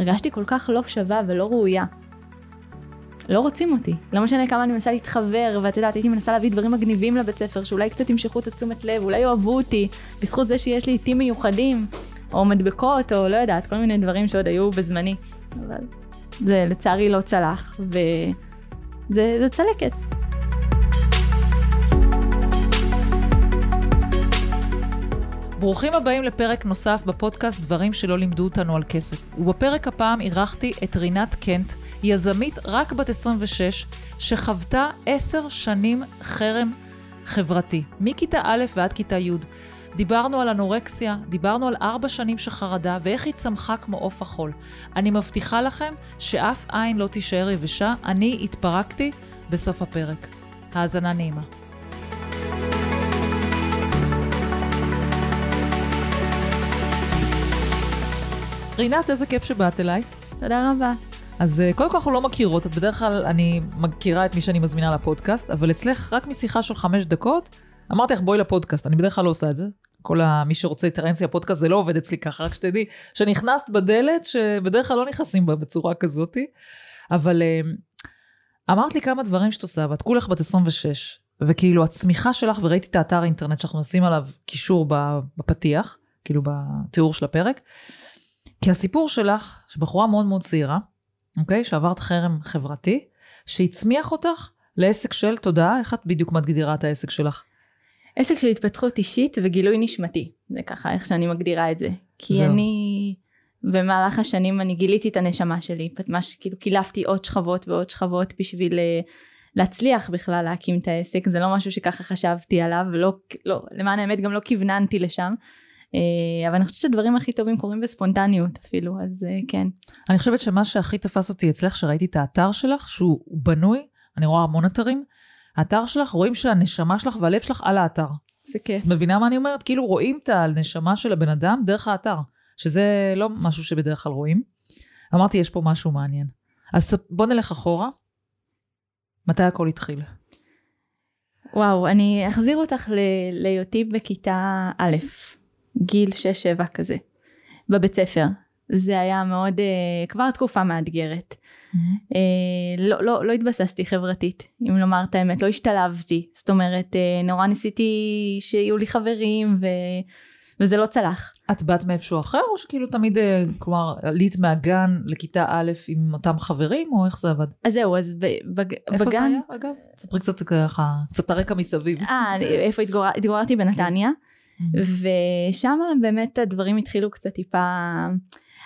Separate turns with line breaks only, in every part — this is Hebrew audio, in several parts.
הרגשתי כל כך לא שווה ולא ראויה. לא רוצים אותי. לא משנה כמה אני מנסה להתחבר, ואת יודעת, הייתי מנסה להביא דברים מגניבים לבית ספר, שאולי קצת ימשכו את התשומת לב, אולי יאהבו אותי, בזכות זה שיש לי עיתים מיוחדים, או מדבקות, או לא יודעת, כל מיני דברים שעוד היו בזמני. אבל זה לצערי לא צלח, וזה צלקת.
ברוכים הבאים לפרק נוסף בפודקאסט דברים שלא לימדו אותנו על כסף. ובפרק הפעם אירחתי את רינת קנט, יזמית רק בת 26, שחוותה עשר שנים חרם חברתי, מכיתה א' ועד כיתה י'. דיברנו על אנורקסיה, דיברנו על ארבע שנים של חרדה ואיך היא צמחה כמו עוף החול. אני מבטיחה לכם שאף עין לא תישאר יבשה, אני התפרקתי בסוף הפרק. האזנה נעימה. רינת, איזה כיף שבאת אליי.
תודה רבה.
אז אה, קודם כל אנחנו לא מכירות, את בדרך כלל אני מכירה את מי שאני מזמינה לפודקאסט, אבל אצלך רק משיחה של חמש דקות, אמרתי לך בואי לפודקאסט, אני בדרך כלל לא עושה את זה. כל מי שרוצה אינטרנציה פודקאסט זה לא עובד אצלי ככה, רק שתדעי שנכנסת בדלת שבדרך כלל לא נכנסים בה בצורה כזאתי. אבל אה, אמרת לי כמה דברים שאת עושה, ואת כולך בת 26, וכאילו הצמיחה שלך, וראיתי את האתר האינטרנט שאנחנו נשים עליו קישור בפתיח, כאילו בתיאור של הפרק, כי הסיפור שלך, שבחורה מאוד מאוד צעירה, אוקיי? שעברת חרם חברתי, שהצמיח אותך לעסק של תודעה, איך את בדיוק מגדירה את העסק שלך?
עסק של התפתחות אישית וגילוי נשמתי, זה ככה איך שאני מגדירה את זה. כי זהו. אני, במהלך השנים אני גיליתי את הנשמה שלי, ממש כאילו קילפתי עוד שכבות ועוד שכבות בשביל אה, להצליח בכלל להקים את העסק, זה לא משהו שככה חשבתי עליו, ולא, לא, למען האמת גם לא כיווננתי לשם. אה, אבל אני חושבת שהדברים הכי טובים קורים בספונטניות אפילו, אז אה, כן.
אני חושבת שמה שהכי תפס אותי אצלך, שראיתי את האתר שלך, שהוא בנוי, אני רואה המון אתרים, האתר שלך, רואים שהנשמה שלך והלב שלך על האתר.
זה כיף.
מבינה מה אני אומרת? כאילו רואים את הנשמה של הבן אדם דרך האתר, שזה לא משהו שבדרך כלל רואים. אמרתי, יש פה משהו מעניין. אז בוא נלך אחורה. מתי הכל התחיל?
וואו, אני אחזיר אותך להיותי בכיתה א'. גיל 6-7 כזה, בבית ספר. זה היה מאוד, uh, כבר תקופה מאתגרת. Mm-hmm. Uh, לא, לא, לא התבססתי חברתית, אם לומר את האמת, לא השתלבתי. זאת אומרת, uh, נורא ניסיתי שיהיו לי חברים, ו... וזה לא צלח.
את באת מאיפשהו אחר, או שכאילו תמיד, uh, כלומר, עלית מהגן לכיתה א' עם אותם חברים, או איך זה עבד?
אז זהו, אז בג...
איפה בגן... איפה זה היה, אגב? ספרי קצת ככה, קצת הרקע מסביב.
אה, איפה התגור... התגוררתי בנתניה. ושם באמת הדברים התחילו קצת טיפה...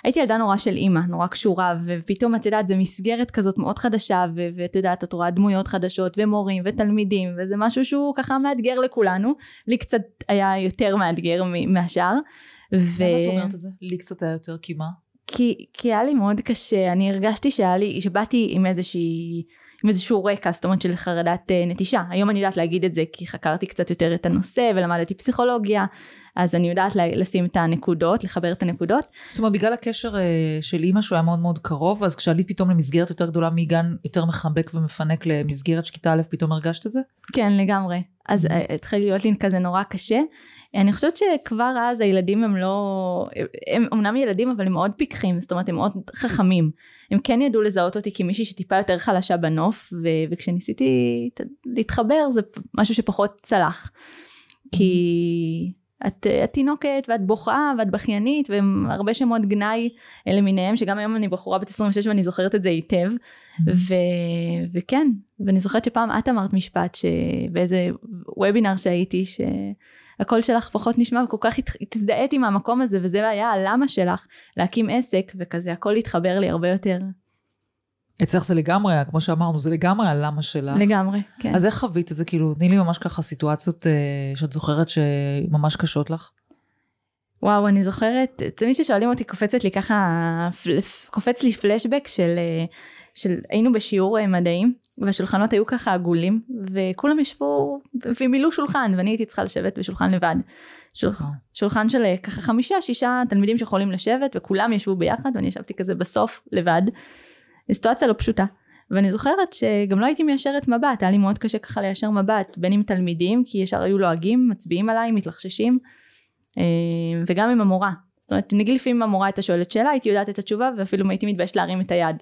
הייתי ילדה נורא של אימא, נורא קשורה, ופתאום את יודעת, זו מסגרת כזאת מאוד חדשה, ואת יודעת, את רואה דמויות חדשות, ומורים, ותלמידים, וזה משהו שהוא ככה מאתגר לכולנו. לי קצת היה יותר מאתגר מהשאר.
ו... למה את אומרת את זה? לי קצת היה יותר, כי מה?
כי, כי היה לי מאוד קשה, אני הרגשתי שהיה לי, שבאתי עם איזושהי... עם איזשהו רקע, זאת אומרת של חרדת uh, נטישה. היום אני יודעת להגיד את זה כי חקרתי קצת יותר את הנושא ולמדתי פסיכולוגיה, אז אני יודעת לשים את הנקודות, לחבר את הנקודות.
זאת אומרת בגלל הקשר uh, של אימא שהוא היה מאוד מאוד קרוב, אז כשעלית פתאום למסגרת יותר גדולה מגן יותר מחבק ומפנק למסגרת של כיתה א', פתאום הרגשת את זה?
כן, לגמרי. אז mm-hmm. התחיל להיות לי כזה נורא קשה. אני חושבת שכבר אז הילדים הם לא, הם אמנם ילדים אבל הם מאוד פיקחים, זאת אומרת הם מאוד חכמים. הם כן ידעו לזהות אותי כמישהי שטיפה יותר חלשה בנוף, ו- וכשניסיתי להתחבר זה משהו שפחות צלח. כי את, את תינוקת ואת בוכה ואת בכיינית והרבה שמות גנאי למיניהם שגם היום אני בחורה בת 26 ואני זוכרת את זה היטב ו, וכן ואני זוכרת שפעם את אמרת משפט שבאיזה וובינר שהייתי ש... הקול שלך פחות נשמע וכל כך התזדהית עם המקום הזה וזה היה הלמה שלך להקים עסק וכזה הכל התחבר לי הרבה יותר.
אצלך זה לגמרי, כמו שאמרנו, זה לגמרי הלמה שלך.
לגמרי, כן.
אז איך חווית את זה? כאילו, תני לי ממש ככה סיטואציות אה, שאת זוכרת שממש קשות לך.
וואו, אני זוכרת, תמיד ששואלים אותי קופצת לי ככה, קופץ לי פלשבק של אה, של היינו בשיעור אה, מדעים והשולחנות היו ככה עגולים וכולם ישבו ומילאו שולחן ואני הייתי צריכה לשבת בשולחן לבד. שול, שולחן של אה, ככה חמישה שישה תלמידים שיכולים לשבת וכולם ישבו ביחד ואני ישבתי כזה בסוף לבד. סיטואציה לא פשוטה. ואני זוכרת שגם לא הייתי מיישרת מבט, היה לי מאוד קשה ככה ליישר מבט, בין עם תלמידים, כי ישר היו לועגים, מצביעים עליי, מתלחששים, אה, וגם עם המורה. זאת אומרת, נגיד לפעמים המורה הייתה שואלת שאלה, הייתי יודעת את התשובה, ואפילו הייתי מתביישת להרים את היד,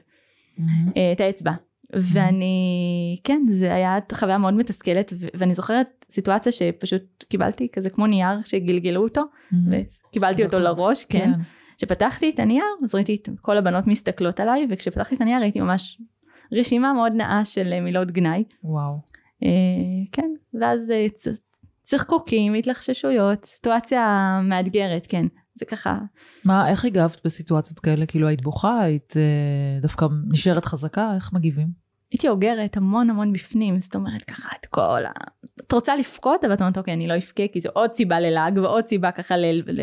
אה, את האצבע. ואני, כן, זה היה חוויה מאוד מתסכלת, ו- ואני זוכרת סיטואציה שפשוט קיבלתי כזה כמו נייר שגלגלו אותו, וקיבלתי אותו לראש, כן. כשפתחתי את הנייר, אז ראיתי את כל הבנות מסתכלות עליי, וכשפתחתי את הנייר ראיתי ממש רשימה מאוד נאה של אה, מילות גנאי.
וואו.
אה, כן, ואז אה, צחקוקים, התלחששויות, סיטואציה מאתגרת, כן. זה ככה,
מה, איך הגבת בסיטואציות כאלה? כאילו היית בוכה, היית אה, דווקא נשארת חזקה? איך מגיבים?
הייתי אוגרת המון המון בפנים, זאת אומרת ככה את כל ה... את רוצה לבכות, אבל את אומרת אוקיי, אני לא אבכה, כי זו עוד סיבה ללעג ועוד סיבה ככה ל... ל...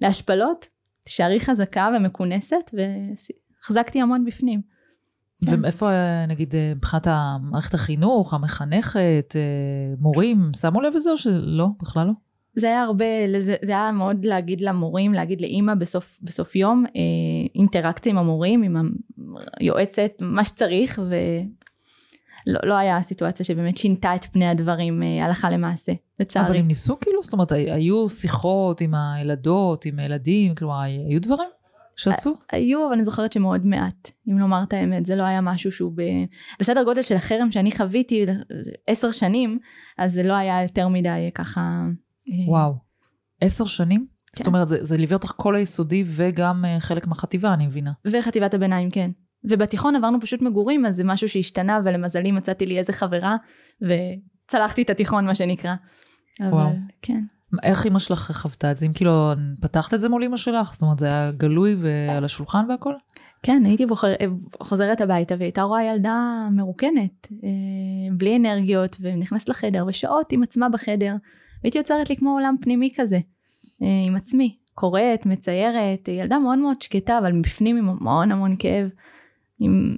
להשפלות. תישארי חזקה ומכונסת, והחזקתי המון בפנים. כן.
ואיפה, נגיד, אה, מבחינת מערכת החינוך, המחנכת, אה, מורים, שמו לב לזה או שלא? בכלל לא?
זה היה הרבה, זה, זה היה מאוד להגיד למורים, להגיד לאימא בסוף, בסוף יום, אה, אינטראקציה עם המורים, עם היועצת, מה שצריך, ולא לא היה סיטואציה שבאמת שינתה את פני הדברים אה, הלכה למעשה, לצערי.
אבל הם ניסו כאילו? זאת אומרת, היו שיחות עם הילדות, עם הילדים, כלומר, היו דברים שעשו?
היו, אבל אני זוכרת שמאוד מעט, אם לומר את האמת, זה לא היה משהו שהוא ב... בסדר גודל של החרם שאני חוויתי עשר שנים, אז זה לא היה יותר מדי ככה... אה,
וואו. עשר שנים?
כן.
זאת אומרת, זה, זה ליווה אותך כל היסודי וגם אה, חלק מהחטיבה, אני מבינה.
וחטיבת הביניים, כן. ובתיכון עברנו פשוט מגורים, אז זה משהו שהשתנה, ולמזלי מצאתי לי איזה חברה, וצלחתי את התיכון, מה שנקרא. אבל,
וואו.
כן.
איך אימא שלך חוותה את זה? אם כאילו, פתחת את זה מול אימא שלך? זאת אומרת, זה היה גלוי ועל השולחן והכל?
כן, הייתי בוחר, חוזרת הביתה והיא הייתה רואה ילדה מרוקנת, אה, בלי אנרגיות, ונכנסת לחדר, ושעות עם עצמה בחדר, והייתי יוצרת לי כמו עולם פנימי כזה, אה, עם עצמי, קוראת, מציירת, ילדה מאוד מאוד שקטה, אבל בפנים עם המון המון כאב. עם...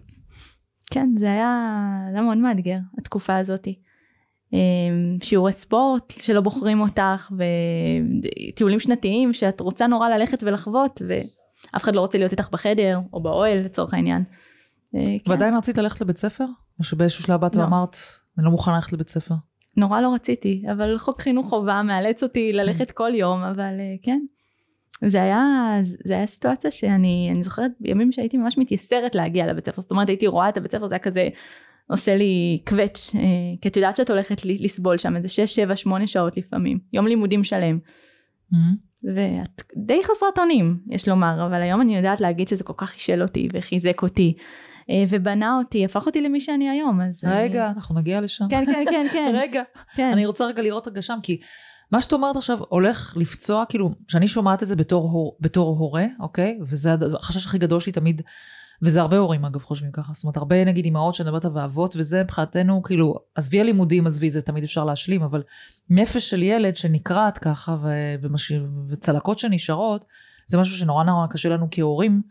כן, זה היה, זה היה מאוד מאתגר, התקופה הזאתי. אה, שיעורי ספורט שלא בוחרים אותך, וטיולים שנתיים שאת רוצה נורא ללכת ולחוות, ואף אחד לא רוצה להיות איתך בחדר, או באוהל לצורך העניין. אה, כן.
ועדיין רצית ללכת לבית ספר? או שבאיזשהו שלב באת
לא.
ואמרת, אני לא מוכנה ללכת לבית ספר?
נורא לא רציתי, אבל חוק חינוך חובה מאלץ אותי ללכת כל יום, אבל אה, כן. זה היה, זה היה סיטואציה שאני אני זוכרת בימים שהייתי ממש מתייסרת להגיע לבית ספר, זאת אומרת הייתי רואה את הבית ספר, זה היה כזה עושה לי קווץ', אה, כי את יודעת שאת הולכת לסבול שם איזה 6, 7, 8 שעות לפעמים, יום לימודים שלם. ואת די חסרת אונים, יש לומר, אבל היום אני יודעת להגיד שזה כל כך חישל אותי וחיזק אותי, ובנה אותי, הפך אותי למי שאני היום, אז... אה,
רגע, אנחנו נגיע לשם.
כן, כן, כן, כן.
רגע,
כן.
אני רוצה רגע לראות רגע שם, כי מה שאת אומרת עכשיו הולך לפצוע, כאילו, כשאני שומעת את זה בתור, הור- בתור הורה, אוקיי? וזה החשש הכי גדול שלי תמיד, וזה הרבה הורים אגב חושבים ככה, זאת אומרת, הרבה נגיד אימהות שאני מדברת ואבות, וזה מבחינתנו, כאילו, עזבי הלימודים, עזבי, זה תמיד אפשר להשלים, אבל נפש של ילד שנקרעת ככה, ו- ומש... וצלקות שנשארות, זה משהו שנורא נורא קשה לנו כהורים.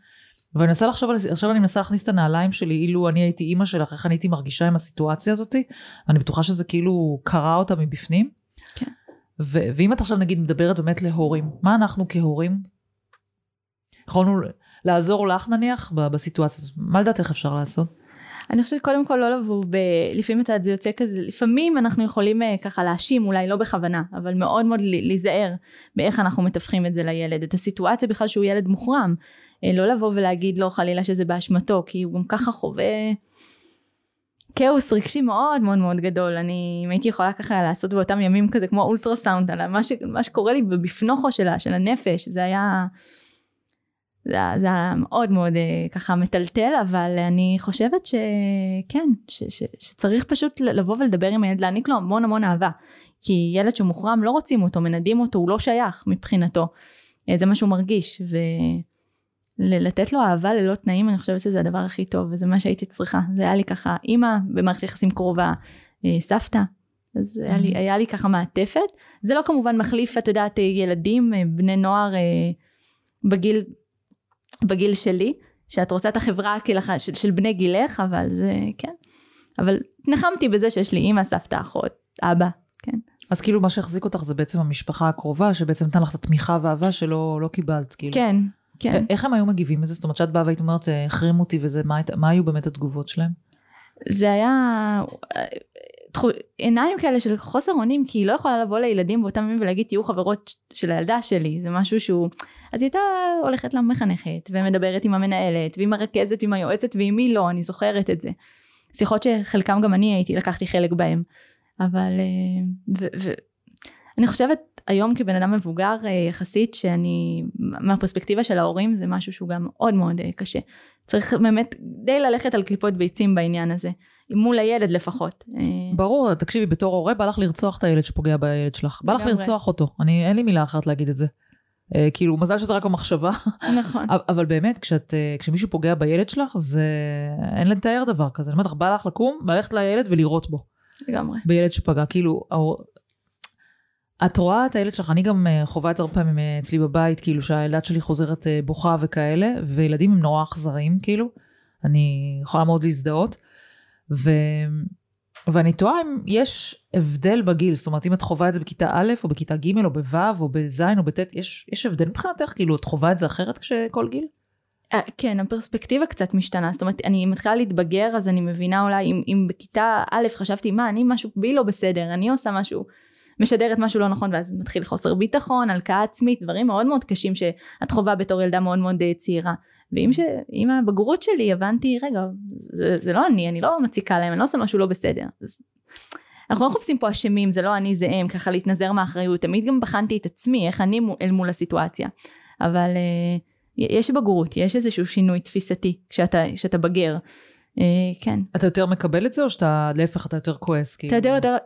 ואני מנסה לחשוב על זה, עכשיו אני מנסה להכניס את הנעליים שלי, אילו אני הייתי אימא שלך, איך אני הייתי מרגישה עם הסיטואציה הזאתי, אני בטוחה שזה כאילו קרע אותה מבפנים.
כן.
ו- ואם את עכשיו נגיד מדברת באמת להורים, מה אנחנו כהורים? יכולנו לעזור לך נניח בסיטואציה הזאת, מה לדעתך אפשר לעשות?
אני חושבת קודם כל לא לבוא ב... לפעמים את יודעת זה יוצא כזה, לפעמים אנחנו יכולים אה, ככה להאשים, אולי לא בכוונה, אבל מאוד מאוד להיזהר באיך אנחנו מתווכים את זה לילד, את הסיטואציה בכלל שהוא ילד מוחרם. אה, לא לבוא ולהגיד לו חלילה שזה באשמתו, כי הוא גם ככה חווה כאוס רגשי מאוד מאוד מאוד גדול. אני, אם הייתי יכולה ככה לעשות באותם ימים כזה כמו אולטרסאונד, על מה, ש, מה שקורה לי בבפנוכו שלה, של הנפש, זה היה... זה, זה היה מאוד מאוד אה, ככה מטלטל, אבל אני חושבת שכן, ש, ש, שצריך פשוט לבוא ולדבר עם הילד, להעניק לו המון המון אהבה. כי ילד שהוא מוחרם לא רוצים אותו, מנדים אותו, הוא לא שייך מבחינתו. אה, זה מה שהוא מרגיש, ולתת לו אהבה ללא תנאים, אני חושבת שזה הדבר הכי טוב, וזה מה שהייתי צריכה. זה היה לי ככה, אימא במערכת יחסים קרובה, אה, סבתא. אז היה לי, היה לי ככה מעטפת. זה לא כמובן מחליף, את יודעת, אה, ילדים, אה, בני נוער אה, בגיל בגיל שלי, שאת רוצה את החברה כלך, של, של בני גילך, אבל זה, כן. אבל נחמתי בזה שיש לי אימא, סבתא, אחות, אבא, כן.
אז כאילו מה שהחזיק אותך זה בעצם המשפחה הקרובה, שבעצם נתן לך את התמיכה והאהבה שלא לא קיבלת, כאילו.
כן, כן.
איך הם היו מגיבים לזה? זאת אומרת שאת באה והיית אומרת, "אה, החרימו אותי וזה, מה, מה היו באמת התגובות שלהם?
זה היה, עיניים כאלה של חוסר אונים, כי היא לא יכולה לבוא לילדים באותם ימים ולהגיד תהיו חברות של הילדה שלי, זה משהו שהוא... אז היא הייתה הולכת למחנכת, ומדברת עם המנהלת, ועם הרכזת, ועם היועצת, ועם מי לא, אני זוכרת את זה. שיחות שחלקם גם אני הייתי, לקחתי חלק בהם. אבל... ואני חושבת היום כבן אדם מבוגר אה, יחסית, שאני, מהפרספקטיבה של ההורים, זה משהו שהוא גם מאוד מאוד אה, קשה. צריך באמת די ללכת על קליפות ביצים בעניין הזה. מול הילד לפחות. אה,
ברור, תקשיבי, בתור הורה בא לך לרצוח את הילד שפוגע בילד שלך. בא לך לרצוח אותו. אני, אין לי מילה אחרת להגיד את זה. כאילו, מזל שזה רק המחשבה.
נכון.
אבל באמת, כשאת, כשמישהו פוגע בילד שלך, זה... אין לתאר דבר כזה. אני אומרת לך, בא לך לקום, ללכת לילד ולירות בו.
לגמרי.
בילד שפגע. כאילו, את רואה את הילד שלך, אני גם אה, חווה את זה הרבה פעמים אה, אצלי בבית, כאילו שהילדת שלי חוזרת אה, בוכה וכאלה, וילדים הם נורא אכזריים, כאילו. אני יכולה מאוד להזדהות. ו... ואני תוהה אם יש הבדל בגיל, זאת אומרת, אם את חווה את זה בכיתה א', או בכיתה ג', או בו', או בז', או בט', יש, יש הבדל מבחינתך? כאילו, את חווה את זה אחרת כשכל גיל?
כן, הפרספקטיבה קצת משתנה, זאת אומרת, אני מתחילה להתבגר, אז אני מבינה אולי, אם, אם בכיתה א' חשבתי, מה, אני משהו בי לא בסדר, אני עושה משהו משדרת משהו לא נכון ואז מתחיל חוסר ביטחון, הלקאה עצמית, דברים מאוד מאוד קשים שאת חווה בתור ילדה מאוד מאוד אה, צעירה. ועם ש... הבגרות שלי הבנתי, רגע, זה, זה לא אני, אני לא מציקה להם, אני לא עושה משהו לא בסדר. אז... אנחנו לא מחפשים פה אשמים, זה לא אני זה הם, ככה להתנזר מהאחריות, תמיד גם בחנתי את עצמי, איך אני אל מול הסיטואציה. אבל uh, יש בגרות, יש איזשהו שינוי תפיסתי כשאתה, כשאתה בגר. Uh, כן.
אתה יותר מקבל את זה, או שאתה, להפך, אתה יותר כועס?
אתה כאילו? יותר, יותר,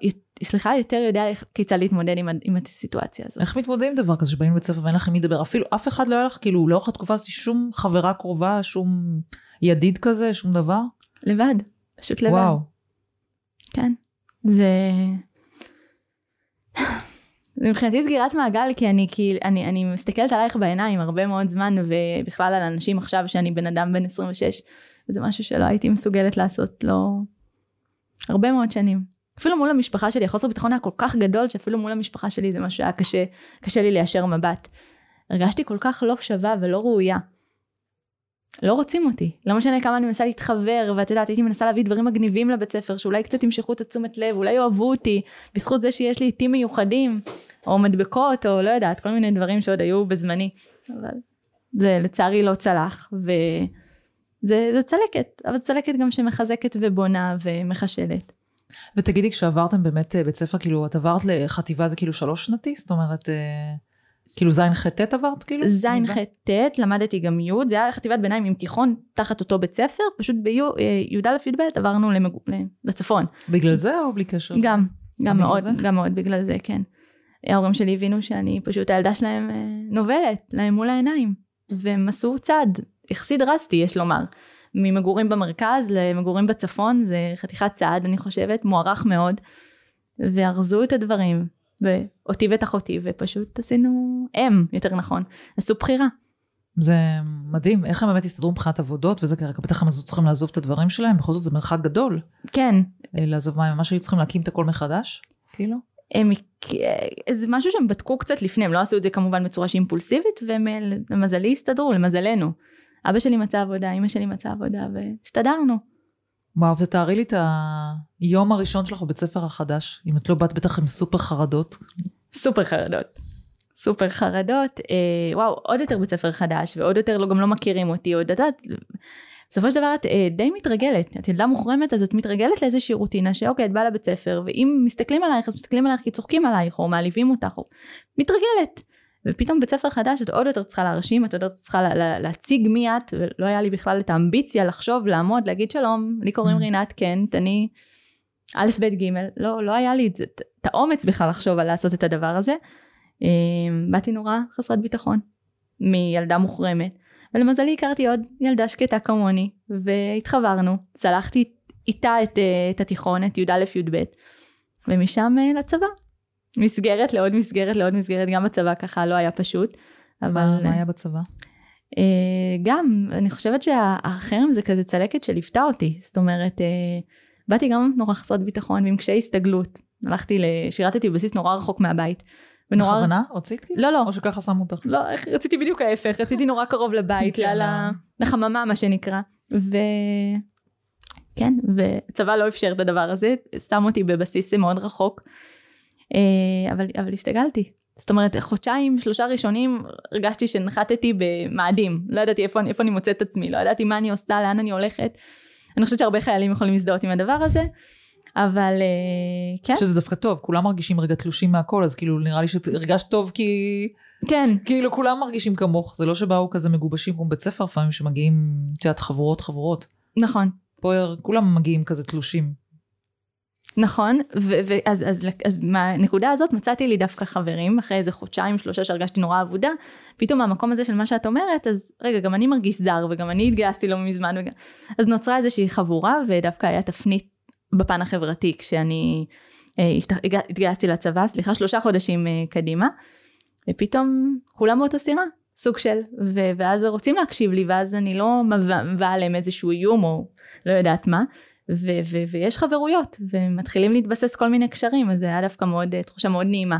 סליחה, יותר יודע כיצד להתמודד עם, עם הסיטואציה הזאת.
איך מתמודדים עם דבר כזה שבאים לבית ספר ואין לכם מי לדבר? אפילו אף אחד לא היה לך, כאילו, לאורך התקופה הזאת שום חברה קרובה, שום ידיד כזה, שום דבר?
לבד, פשוט לבד.
וואו.
כן. זה... זה מבחינתי סגירת מעגל כי אני כי אני, אני מסתכלת עלייך בעיניים הרבה מאוד זמן ובכלל על אנשים עכשיו שאני בן אדם בן 26 וזה משהו שלא הייתי מסוגלת לעשות לא הרבה מאוד שנים. אפילו מול המשפחה שלי, החוסר ביטחון היה כל כך גדול, שאפילו מול המשפחה שלי זה משהו שהיה קשה, קשה לי ליישר מבט. הרגשתי כל כך לא שווה ולא ראויה. לא רוצים אותי. לא משנה כמה אני מנסה להתחבר, ואת יודעת, הייתי מנסה להביא דברים מגניבים לבית ספר, שאולי קצת ימשכו את התשומת לב, אולי יאהבו אותי, בזכות זה שיש לי עיתים מיוחדים, או מדבקות, או לא יודעת, כל מיני דברים שעוד היו בזמני. אבל זה לצערי לא צלח, וזה צלקת, אבל צלקת גם שמחזקת ובונה ומחשלת.
ותגידי, כשעברתם באמת אה, בית ספר, כאילו, את עברת לחטיבה זה כאילו שלוש שנתי? זאת אומרת, אה, כאילו זין ח' ט' עברת כאילו?
זין ח' ט', למדתי גם י', זה היה חטיבת ביניים עם תיכון תחת אותו בית ספר, פשוט בי"א י"ב עברנו למג... לצפון.
בגלל זה או בלי קשר?
גם, גם מאוד, זה? גם מאוד בגלל זה, כן. ההורים שלי הבינו שאני פשוט הילדה שלהם אה, נובלת להם מול העיניים, והם עשו צעד יחסית דרסטי, יש לומר. ממגורים במרכז למגורים בצפון, זה חתיכת צעד אני חושבת, מוערך מאוד, וארזו את הדברים, ואותי ואת אחותי, ופשוט עשינו, הם יותר נכון, עשו בחירה.
זה מדהים, איך הם באמת הסתדרו מבחינת עבודות וזה כרגע, בטח הם צריכים לעזוב את הדברים שלהם, בכל זאת זה מרחק גדול.
כן.
אה, לעזוב מה, הם ממש היו צריכים להקים את הכל מחדש, כאילו?
הם, זה משהו שהם בדקו קצת לפני, הם לא עשו את זה כמובן בצורה שהיא אימפולסיבית, והם למזלי הסתדרו, למזלנו. אבא שלי מצא עבודה, אמא שלי מצאה עבודה, והסתדרנו.
וואו, תתארי לי את היום הראשון שלך בבית ספר החדש, אם את לא באת בטח עם סופר חרדות.
סופר חרדות. סופר חרדות, אה, וואו, עוד יותר בית ספר חדש, ועוד יותר לא, גם לא מכירים אותי, עוד יודעת, בסופו של דבר את אה, די מתרגלת, את ילדה מוחרמת אז את מתרגלת לאיזושהי רוטינה שאוקיי את באה לבית ספר ואם מסתכלים עלייך אז מסתכלים עלייך כי צוחקים עלייך או מעליבים אותך או מתרגלת ופתאום בית ספר חדש את עוד יותר צריכה להרשים, את עוד יותר צריכה לה, לה, להציג מי את, ולא היה לי בכלל את האמביציה לחשוב, לעמוד, להגיד שלום, לי קוראים mm. רינת קנט, אני א', ב', ג', לא, לא היה לי את, את האומץ בכלל לחשוב על לעשות את הדבר הזה. אמ, באתי נורא חסרת ביטחון, מילדה מוחרמת, ולמזלי הכרתי עוד ילדה שקטה כמוני, והתחברנו, צלחתי איתה את, אה, את התיכון, את י"א י"ב, ומשם אה, לצבא. מסגרת לעוד מסגרת לעוד מסגרת, גם בצבא ככה לא היה פשוט.
אבל... מה, מה היה בצבא?
אה, גם, אני חושבת שהחרם זה כזה צלקת שליוותה אותי, זאת אומרת, אה, באתי גם נורא חסרת ביטחון ועם קשיי הסתגלות. הלכתי, שירתתי בבסיס נורא רחוק מהבית.
ונורא... בכוונה? רצית?
לא, לא.
או שככה שמו אותך?
לא, רציתי בדיוק ההפך, רציתי נורא קרוב לבית, כן, לחממה מה שנקרא. ו... כן, והצבא לא אפשר את הדבר הזה, שם אותי בבסיס מאוד רחוק, אה, אבל, אבל הסתגלתי. זאת אומרת, חודשיים, שלושה ראשונים, הרגשתי שנחתתי במאדים. לא ידעתי איפה, איפה אני מוצאת את עצמי, לא ידעתי מה אני עושה, לאן אני הולכת. אני חושבת שהרבה חיילים יכולים להזדהות עם הדבר הזה, אבל אה, כן.
שזה דווקא טוב, כולם מרגישים רגע תלושים מהכל, אז כאילו נראה לי שהרגשת טוב כי...
כן.
כאילו כולם מרגישים כמוך, זה לא שבאו כזה מגובשים כמו בית ספר לפעמים שמגיעים, את יודעת, חבורות חבורות.
נכון.
פה כולם מגיעים כזה תלושים.
נכון, ואז אז, אז מהנקודה הזאת מצאתי לי דווקא חברים, אחרי איזה חודשיים שלושה שהרגשתי נורא אבודה, פתאום מהמקום הזה של מה שאת אומרת, אז רגע, גם אני מרגיש זר, וגם אני התגייסתי לא מזמן, וגם... אז נוצרה איזושהי חבורה, ודווקא היה תפנית בפן החברתי, כשאני אה, התגייסתי לצבא, סליחה, שלושה חודשים אה, קדימה, ופתאום כולם באותה סירה, סוג של, ו- ואז רוצים להקשיב לי, ואז אני לא מביאה עליהם איזשהו איום, או לא יודעת מה. ו- ו- ויש חברויות, ומתחילים להתבסס כל מיני קשרים, אז זה היה דווקא מאוד, אה, תחושה מאוד נעימה.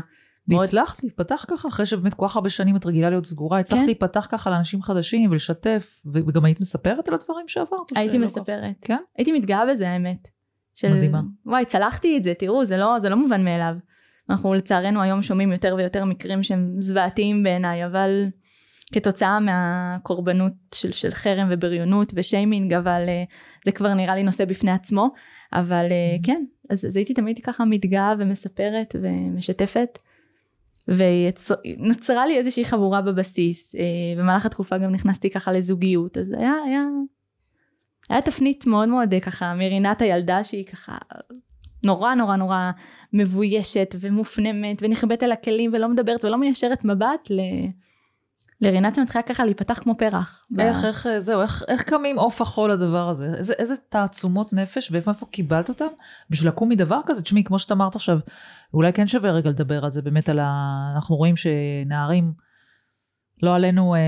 והצלחת להיפתח ככה, אחרי שבאמת כל כך הרבה שנים את רגילה להיות סגורה, הצלחת כן. להיפתח ככה לאנשים חדשים ולשתף, וגם היית מספרת על הדברים שעברת?
הייתי מספרת.
כן?
הייתי מתגאה בזה האמת.
של... מדהימה.
וואי, צלחתי את זה, תראו, זה לא, זה לא מובן מאליו. אנחנו לצערנו היום שומעים יותר ויותר מקרים שהם זוועתיים בעיניי, אבל כתוצאה מהקורבנות של, של חרם ובריונות ושיימינג, אבל uh, זה כבר נראה לי נושא בפני עצמו, אבל uh, כן, אז, אז הייתי תמיד ככה מתגאה ומספרת ומשתפת, ונוצרה לי איזושהי חבורה בבסיס, uh, במהלך התקופה גם נכנסתי ככה לזוגיות, אז היה, היה, היה תפנית מאוד מאוד ככה מרינת הילדה שהיא ככה נורא נורא נורא מבוישת ומופנמת ונחבאת על הכלים ולא מדברת ולא מיישרת מבט ל... לרינת שמתחילה ככה להיפתח כמו פרח.
איך, איך, זהו, איך, איך קמים עוף החול לדבר הזה? איזה, איזה תעצומות נפש ואיפה קיבלת אותם בשביל לקום מדבר כזה? תשמעי, כמו שאת אמרת עכשיו, אולי כן שווה רגע לדבר על זה, באמת על ה... אנחנו רואים שנערים, לא עלינו, אה,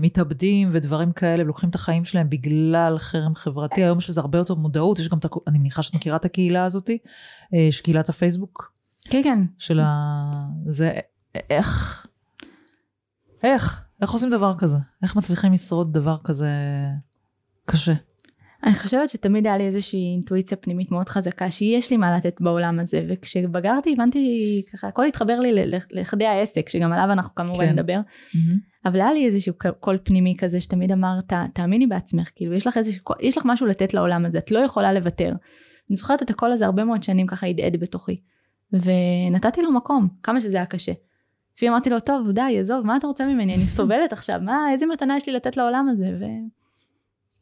מתאבדים ודברים כאלה, ולוקחים את החיים שלהם בגלל חרם חברתי. היום יש לזה הרבה יותר מודעות, יש גם, את, אני מניחה שאת מכירה את הקהילה הזאת, אה, יש קהילת הפייסבוק.
כן, כן.
של ה... זה, איך... איך? איך עושים דבר כזה? איך מצליחים לשרוד דבר כזה קשה?
אני חושבת שתמיד היה לי איזושהי אינטואיציה פנימית מאוד חזקה שיש לי מה לתת בעולם הזה וכשבגרתי הבנתי ככה הכל התחבר לי לכדי העסק שגם עליו אנחנו כמובן כן. נדבר mm-hmm. אבל היה לי איזשהו קול פנימי כזה שתמיד אמר תאמיני בעצמך כאילו יש לך איזשהו יש לך משהו לתת לעולם הזה את לא יכולה לוותר. אני זוכרת את הקול הזה הרבה מאוד שנים ככה הדהד בתוכי ונתתי לו מקום כמה שזה היה קשה. לפעמים אמרתי לו, טוב, די, עזוב, מה אתה רוצה ממני? אני סובלת עכשיו, מה, איזה מתנה יש לי לתת לעולם הזה?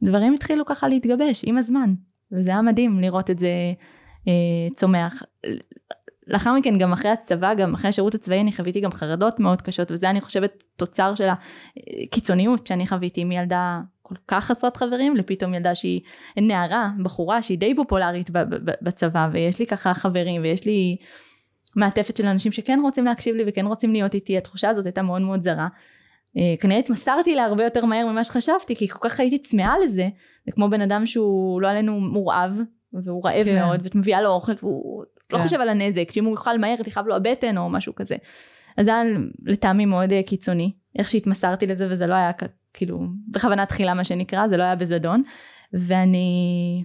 ודברים התחילו ככה להתגבש עם הזמן, וזה היה מדהים לראות את זה אה, צומח. לאחר מכן, גם אחרי הצבא, גם אחרי השירות הצבאי, אני חוויתי גם חרדות מאוד קשות, וזה אני חושבת תוצר של הקיצוניות שאני חוויתי מילדה כל כך חסרת חברים, לפתאום ילדה שהיא נערה, בחורה שהיא די פופולרית בצבא, ויש לי ככה חברים, ויש לי... מעטפת של אנשים שכן רוצים להקשיב לי וכן רוצים להיות איתי, התחושה הזאת הייתה מאוד מאוד זרה. Uh, כנראה התמסרתי לה הרבה יותר מהר ממה שחשבתי, כי כל כך הייתי צמאה לזה, זה כמו בן אדם שהוא לא עלינו מורעב, והוא רעב כן. מאוד, ואת מביאה לו אוכל, והוא לא כן. לא חושב על הנזק, שאם הוא יאכל מהר תכאב לו הבטן או משהו כזה. אז זה היה לטעמי מאוד uh, קיצוני, איך שהתמסרתי לזה וזה לא היה כאילו בכוונה תחילה מה שנקרא, זה לא היה בזדון, ואני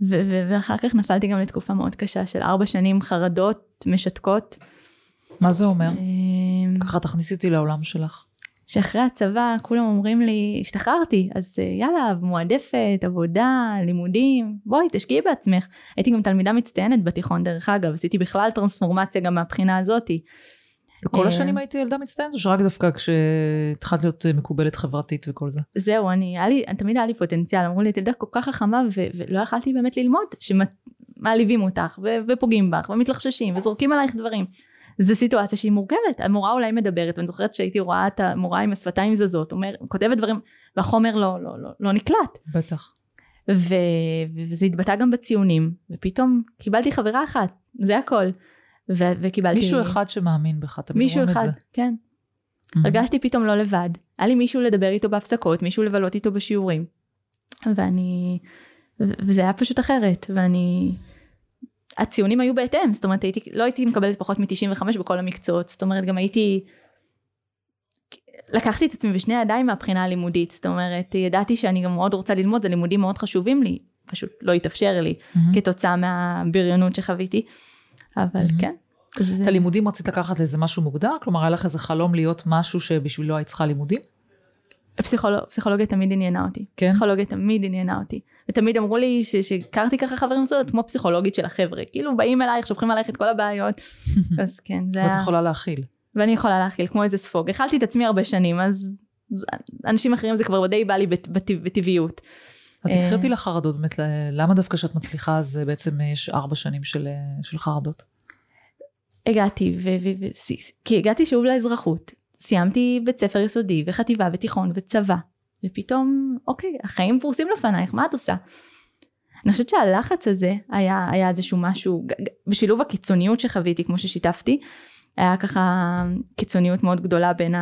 ואחר כך נפלתי גם לתקופה מאוד קשה של ארבע שנים חרדות משתקות.
מה זה אומר? אמ, ככה תכניסי אותי לעולם שלך.
שאחרי הצבא כולם אומרים לי, השתחררתי, אז אה, יאללה, מועדפת, עבודה, לימודים, בואי תשקיעי בעצמך. הייתי גם תלמידה מצטיינת בתיכון דרך אגב, עשיתי בכלל טרנספורמציה גם מהבחינה הזאתי.
כל אה, השנים הייתי ילדה מצטיינת, או שרק דווקא כשהתחלת להיות מקובלת חברתית וכל זה?
זהו, אני, היה לי, תמיד היה לי פוטנציאל, אמרו לי, את ילדה כל כך חכמה, ולא יכלתי באמת ללמוד, שמעליבים אותך, ופוגעים בך, ומתלחששים, וזורקים עלייך דברים. זו סיטואציה שהיא מורכבת, המורה אולי מדברת, ואני זוכרת שהייתי רואה את המורה עם השפתיים זזות, אומר, כותבת דברים, והחומר לא, לא, לא, לא נקלט.
בטח.
ו... וזה התבטא גם בציונים, ופתאום קיבלתי חברה אחת, זה הכל. ו- וקיבלתי...
מישהו אחד שמאמין בך, תמיד רואים את זה. מישהו אחד,
כן. Mm-hmm. הרגשתי פתאום לא לבד. היה לי מישהו לדבר איתו בהפסקות, מישהו לבלות איתו בשיעורים. ואני... וזה היה פשוט אחרת, ואני... הציונים היו בהתאם, זאת אומרת, הייתי, לא הייתי מקבלת פחות מ-95 בכל המקצועות, זאת אומרת, גם הייתי... לקחתי את עצמי בשני ידיים מהבחינה הלימודית, זאת אומרת, ידעתי שאני גם מאוד רוצה ללמוד, הלימודים מאוד חשובים לי, פשוט לא התאפשר לי
מהמם.
כתוצאה מהבריונות שחוויתי. אבל
מהמם.
כן.
את
זה...
הלימודים רצית לקחת לאיזה משהו מוגדר? כלומר, היה לך איזה חלום להיות משהו שבשבילו היית צריכה לימודים?
פסיכולוג, פסיכולוגיה תמיד עניינה אותי.
כן?
פסיכולוגיה תמיד עניינה אותי. ותמיד אמרו לי ש- שהכרתי ככה חברים מסוימת כמו פסיכולוגית של החבר'ה. כאילו באים אלייך, שופכים עלייך את כל הבעיות. אז כן, זה
ואת
היה...
יכולה להכיל.
ואני יכולה להכיל כמו איזה ספוג. אכלתי את עצמי הרבה שנים, אז אנשים אחרים זה כבר די בא לי בט- בט- בטבעיות.
אז
אה.
תקחי אותי לחרדות, באמת, למה דווקא כשאת מצליחה אז אה, בעצם אה, יש ארבע שנים של, אה, של חרדות?
הגעתי, ו- ו- ו- כי הגעתי שוב לאזרחות. סיימתי בית ספר יסודי וחטיבה ותיכון וצבא. ופתאום, אוקיי, החיים פרוסים לפנייך, מה את עושה? אני חושבת שהלחץ הזה היה, היה איזשהו משהו, בשילוב הקיצוניות שחוויתי, כמו ששיתפתי, היה ככה קיצוניות מאוד גדולה בין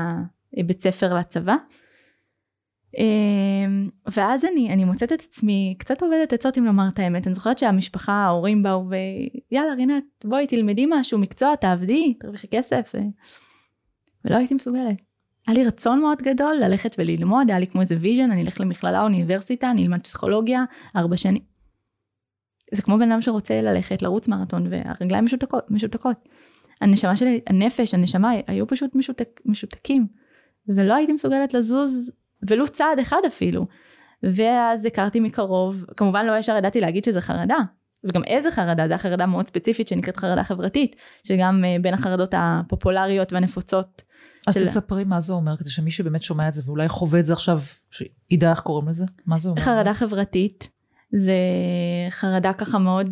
הבית ספר לצבא. אמ, ואז אני, אני מוצאת את עצמי קצת אובדת עצות אם לומר את האמת. אני זוכרת שהמשפחה, ההורים באו ויאללה רינת בואי תלמדי משהו, מקצוע, תעבדי, תרוויחי כסף. ולא הייתי מסוגלת. היה לי רצון מאוד גדול ללכת וללמוד, היה לי כמו איזה vision, אני אלך למכללה, אוניברסיטה, אני אלמד פסיכולוגיה, ארבע שנים. זה כמו בן אדם שרוצה ללכת, לרוץ מרתון, והרגליים משותקות. משותקות. הנשמה שלי, הנפש, הנשמה, היו פשוט משותק, משותקים. ולא הייתי מסוגלת לזוז ולו צעד אחד אפילו. ואז הכרתי מקרוב, כמובן לא ישר ידעתי להגיד שזה חרדה, וגם איזה חרדה, זו חרדה מאוד ספציפית שנקראת חרדה חברתית, שגם אה, בין החרדות הפופולריות והנפוצות.
אז
של-
תספרי מה זה אומר, כדי שמי שבאמת שומע את זה ואולי חווה את זה עכשיו, שידע איך קוראים לזה? מה זה אומר?
חרדה חברתית, זה חרדה ככה מאוד,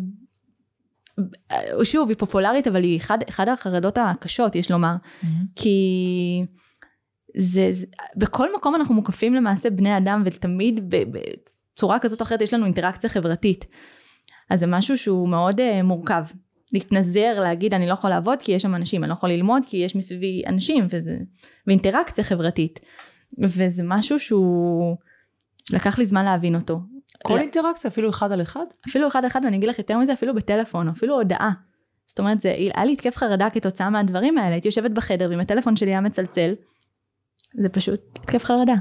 אה, שוב, היא פופולרית, אבל היא אחד, אחד החרדות הקשות, יש לומר.
מהמם.
כי זה, זה, בכל מקום אנחנו מוקפים למעשה בני אדם ותמיד בצורה כזאת או אחרת יש לנו אינטראקציה חברתית. אז זה משהו שהוא מאוד uh, מורכב. להתנזר, להגיד אני לא יכול לעבוד כי יש שם אנשים, אני לא יכול ללמוד כי יש מסביבי אנשים, וזה, ואינטראקציה חברתית. וזה משהו שהוא, לקח לי זמן להבין אותו.
כל
לא-
אינטראקציה, אפילו אחד על אחד?
אפילו אחד אחד, ואני אגיד לך יותר מזה, אפילו בטלפון, אפילו הודעה. זאת אומרת, זה, היה לי התקף חרדה כתוצאה מהדברים האלה, הייתי יושבת בחדר ואם הטלפון שלי היה מצלצל, זה פשוט התקף חרדה.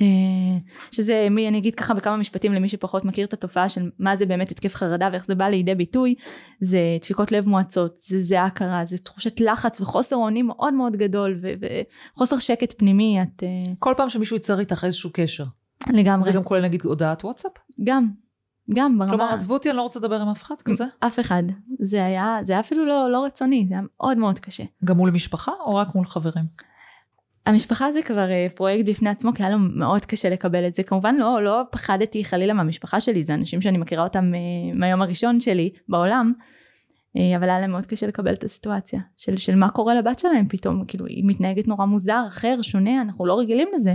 אה, שזה, מי, אני אגיד ככה בכמה משפטים למי שפחות מכיר את התופעה של מה זה באמת התקף חרדה ואיך זה בא לידי ביטוי, זה דפיקות לב מואצות, זה זיעה קרה, זה תחושת לחץ וחוסר אונים מאוד מאוד גדול, וחוסר שקט פנימי, את אה,
כל פעם שמישהו ייצר איתך איזשהו קשר.
לגמרי,
זה גם כולל נגיד הודעת וואטסאפ?
גם, גם ברמה,
כלומר, עזבו אותי, אני לא רוצה לדבר עם אף אחד כזה?
אף אחד. זה היה, זה היה אפילו לא, לא רצוני, זה היה מאוד מאוד קשה.
גם מול משפחה או רק מול חברים?
המשפחה זה כבר אה, פרויקט בפני עצמו, כי היה לו מאוד קשה לקבל את זה. כמובן לא, לא פחדתי חלילה מהמשפחה שלי, זה אנשים שאני מכירה אותם אה, מהיום הראשון שלי בעולם, אה, אבל היה להם מאוד קשה לקבל את הסיטואציה של, של מה קורה לבת שלהם פתאום, כאילו היא מתנהגת נורא מוזר, אחר, שונה, אנחנו לא רגילים לזה.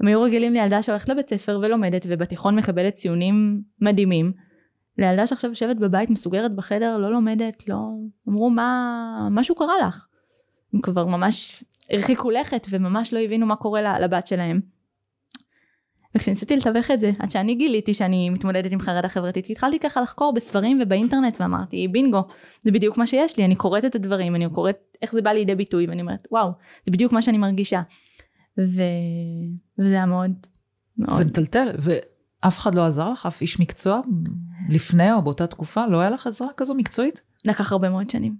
הם היו רגילים לילדה שהולכת לבית ספר ולומדת ובתיכון מקבלת ציונים מדהימים. לילדה שעכשיו יושבת בבית מסוגרת בחדר, לא לומדת, לא... אמרו מה... משהו קרה לך. הם כבר ממש הרחיקו לכת וממש לא הבינו מה קורה לבת שלהם. וכשניסיתי לתווך את זה, עד שאני גיליתי שאני מתמודדת עם חרדה חברתית, התחלתי ככה לחקור בספרים ובאינטרנט ואמרתי בינגו, זה בדיוק מה שיש לי, אני קוראת את הדברים, אני קוראת איך זה בא לידי ביטוי ואני אומרת וואו, זה בדיוק מה שאני מרגישה. ו... וזה היה מאוד, מאוד.
זה מטלטל, ואף אחד לא עזר לך? אף איש מקצוע? לפני או באותה תקופה? לא היה לך עזרה כזו מקצועית?
לקח הרבה מאוד שנים.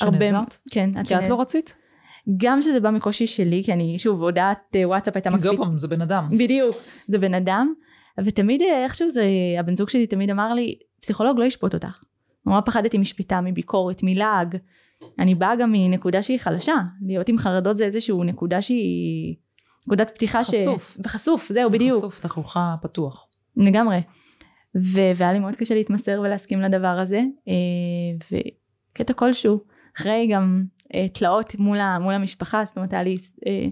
הרבה,
שנעזרת?
כן, עד
כי את לא רצית?
גם שזה בא מקושי שלי, כי אני, שוב, הודעת אה, וואטסאפ הייתה
כי זה עוד. פעם, זה בן אדם.
בדיוק, זה בן אדם, ותמיד אה, איכשהו זה, הבן זוג שלי תמיד אמר לי, פסיכולוג לא ישפוט אותך. נורא פחדתי משפיטה, מביקורת, מלעג. אני באה גם מנקודה שהיא חלשה. להיות עם חרדות זה איזשהו נקודה שהיא... נקודת פתיחה ש...
חשוף.
וחשוף, זהו, בדיוק.
חשוף, תחלוך פתוח.
לגמרי. ו- והיה לי מאוד קשה להתמסר ולהסכים לדבר הזה. אה, וקטע כלשהו, אחרי גם תלאות מול, ה- מול המשפחה, זאת אומרת היה לי אה,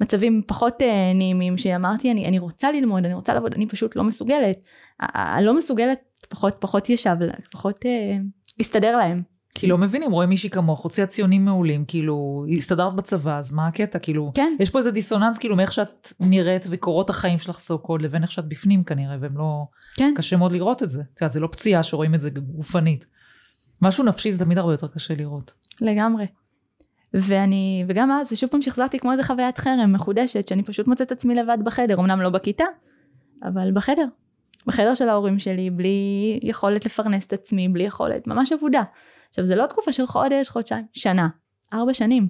מצבים פחות אה, נעימים שאמרתי אני, אני רוצה ללמוד, אני רוצה לעבוד, אני פשוט לא מסוגלת. הלא מסוגלת פחות, פחות ישב, פחות אה, הסתדר להם.
כי לא מבינים, רואה מישהי כמוך, הוציאה ציונים מעולים, כאילו, הסתדרת בצבא, אז מה הקטע? כאילו,
כן.
יש פה איזה דיסוננס, כאילו, מאיך שאת נראית וקורות החיים שלך סו קוד, לבין איך שאת בפנים כנראה, והם לא...
כן.
קשה מאוד לראות את זה. את יודעת, זה לא פציעה שרואים את זה גופנית. משהו נפשי זה תמיד הרבה יותר קשה לראות.
לגמרי. ואני, וגם אז, ושוב פעם שחזרתי כמו איזה חוויית חרם מחודשת, שאני פשוט מוצאת עצמי לבד בחדר, אמנם לא בכיתה, אבל בחדר. בחדר של ההורים שלי, בלי יכולת לפרנס את עצמי, בלי יכולת, ממש עבודה. עכשיו זה לא תקופה של חודש, חודשיים, שנה, ארבע שנים.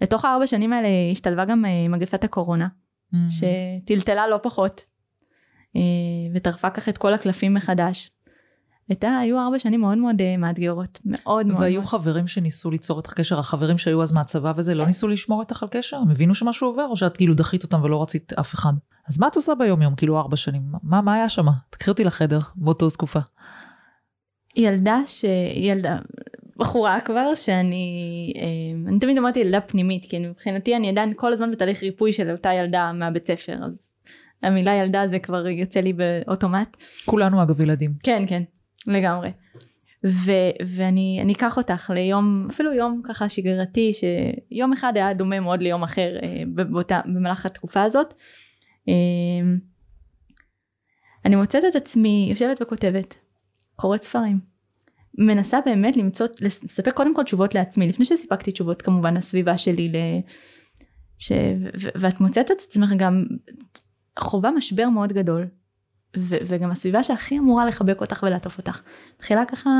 לתוך הארבע שנים האלה השתלבה גם אה, מגפת הקורונה,
Mm.
שטלטלה לא פחות, אה, וטרפה כך את כל הקלפים מחדש. הייתה, היו ארבע שנים מאוד מאוד אה, מאתגרות, מאוד מאוד.
והיו
מאוד.
חברים שניסו ליצור איתך קשר, החברים שהיו אז מהצבא וזה, לא ניסו לשמור איתך על קשר? הם הבינו שמשהו עובר, או שאת כאילו דחית אותם ולא רצית אף אחד? אז מה את עושה ביום יום, כאילו ארבע שנים? מה, מה היה שם? תקחי אותי לחדר באותו תקופה.
ילדה ש... ילדה, בחורה כבר שאני, אה, אני תמיד אמרתי ילדה פנימית, כי מבחינתי אני עדיין כל הזמן בתהליך ריפוי של אותה ילדה מהבית ספר, אז המילה ילדה זה כבר יוצא לי באוטומט.
כולנו אגב ילדים.
כן, כן, לגמרי. ו- ואני אני אקח אותך ליום, אפילו יום ככה שגרתי, שיום אחד היה דומה מאוד ליום אחר אה, באותה, במהלך התקופה הזאת. אה, אני מוצאת את עצמי יושבת וכותבת, קוראת ספרים. מנסה באמת למצוא, לספק קודם כל תשובות לעצמי, לפני שסיפקתי תשובות כמובן לסביבה שלי, ל... ש... ו- ואת מוצאת את עצמך גם חווה משבר מאוד גדול, ו- וגם הסביבה שהכי אמורה לחבק אותך ולעטוף אותך, מתחילה ככה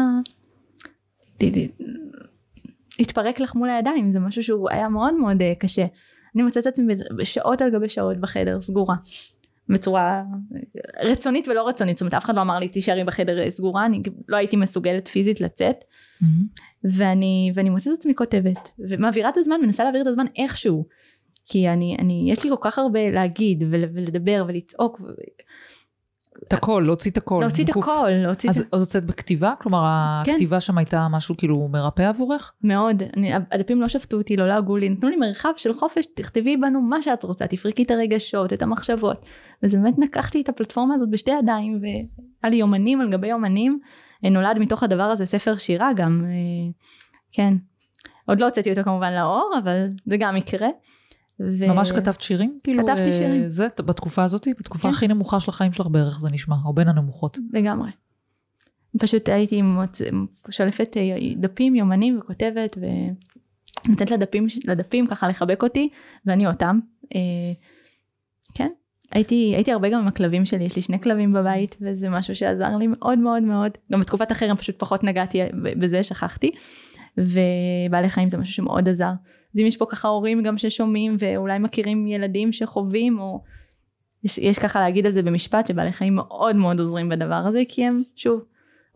להתפרק לך מול הידיים, זה משהו שהוא היה מאוד מאוד אה, קשה. אני מוצאת את עצמי בשעות על גבי שעות בחדר, סגורה. בצורה רצונית ולא רצונית, זאת אומרת אף אחד לא אמר לי תישארי בחדר אה, סגורה, אני לא הייתי מסוגלת פיזית לצאת, ואני, ואני מוצאת את עצמי כותבת, ומעבירה את הזמן, מנסה להעביר את הזמן איכשהו, כי אני, אני, יש לי כל כך הרבה להגיד ול, ולדבר ולצעוק, ו-
את הכל, להוציא את הכל.
להוציא את. הכל, להוציא את
אז אז הוצאת בכתיבה? כלומר,
כן.
הכתיבה שם הייתה משהו כאילו מרפא עבורך?
מאוד, הדפים לא שפטו אותי, לא לעגו לי, נתנו לי מרחב של חופש, תכתבי בנו מה שאת רוצה, תפרקי את הרגשות, את המחשבות. וזה באמת לקחתי את הפלטפורמה הזאת בשתי ידיים, והיה לי יומנים על גבי יומנים, נולד מתוך הדבר הזה ספר שירה גם, אה, כן. עוד לא הוצאתי אותו כמובן לאור, אבל זה גם יקרה. ו...
ממש כתבת שירים? כאילו,
כתבתי
אה,
שירים.
זה, בתקופה הזאת? בתקופה
כן.
הכי נמוכה של החיים שלך בערך זה נשמע, או בין הנמוכות.
לגמרי. פשוט הייתי מוצ... שולפת אה, דפים, יומנים וכותבת ונותנת לדפים, לדפים ככה לחבק אותי ואני אותם. אה, כן. הייתי, הייתי הרבה גם עם הכלבים שלי, יש לי שני כלבים בבית וזה משהו שעזר לי מאוד מאוד מאוד. גם בתקופת החרם פשוט פחות נגעתי בזה, שכחתי. ובעלי חיים זה משהו שמאוד עזר. אז אם יש פה ככה הורים גם ששומעים ואולי מכירים ילדים שחווים או יש, יש ככה להגיד על זה במשפט שבעלי חיים מאוד מאוד עוזרים בדבר הזה כי הם שוב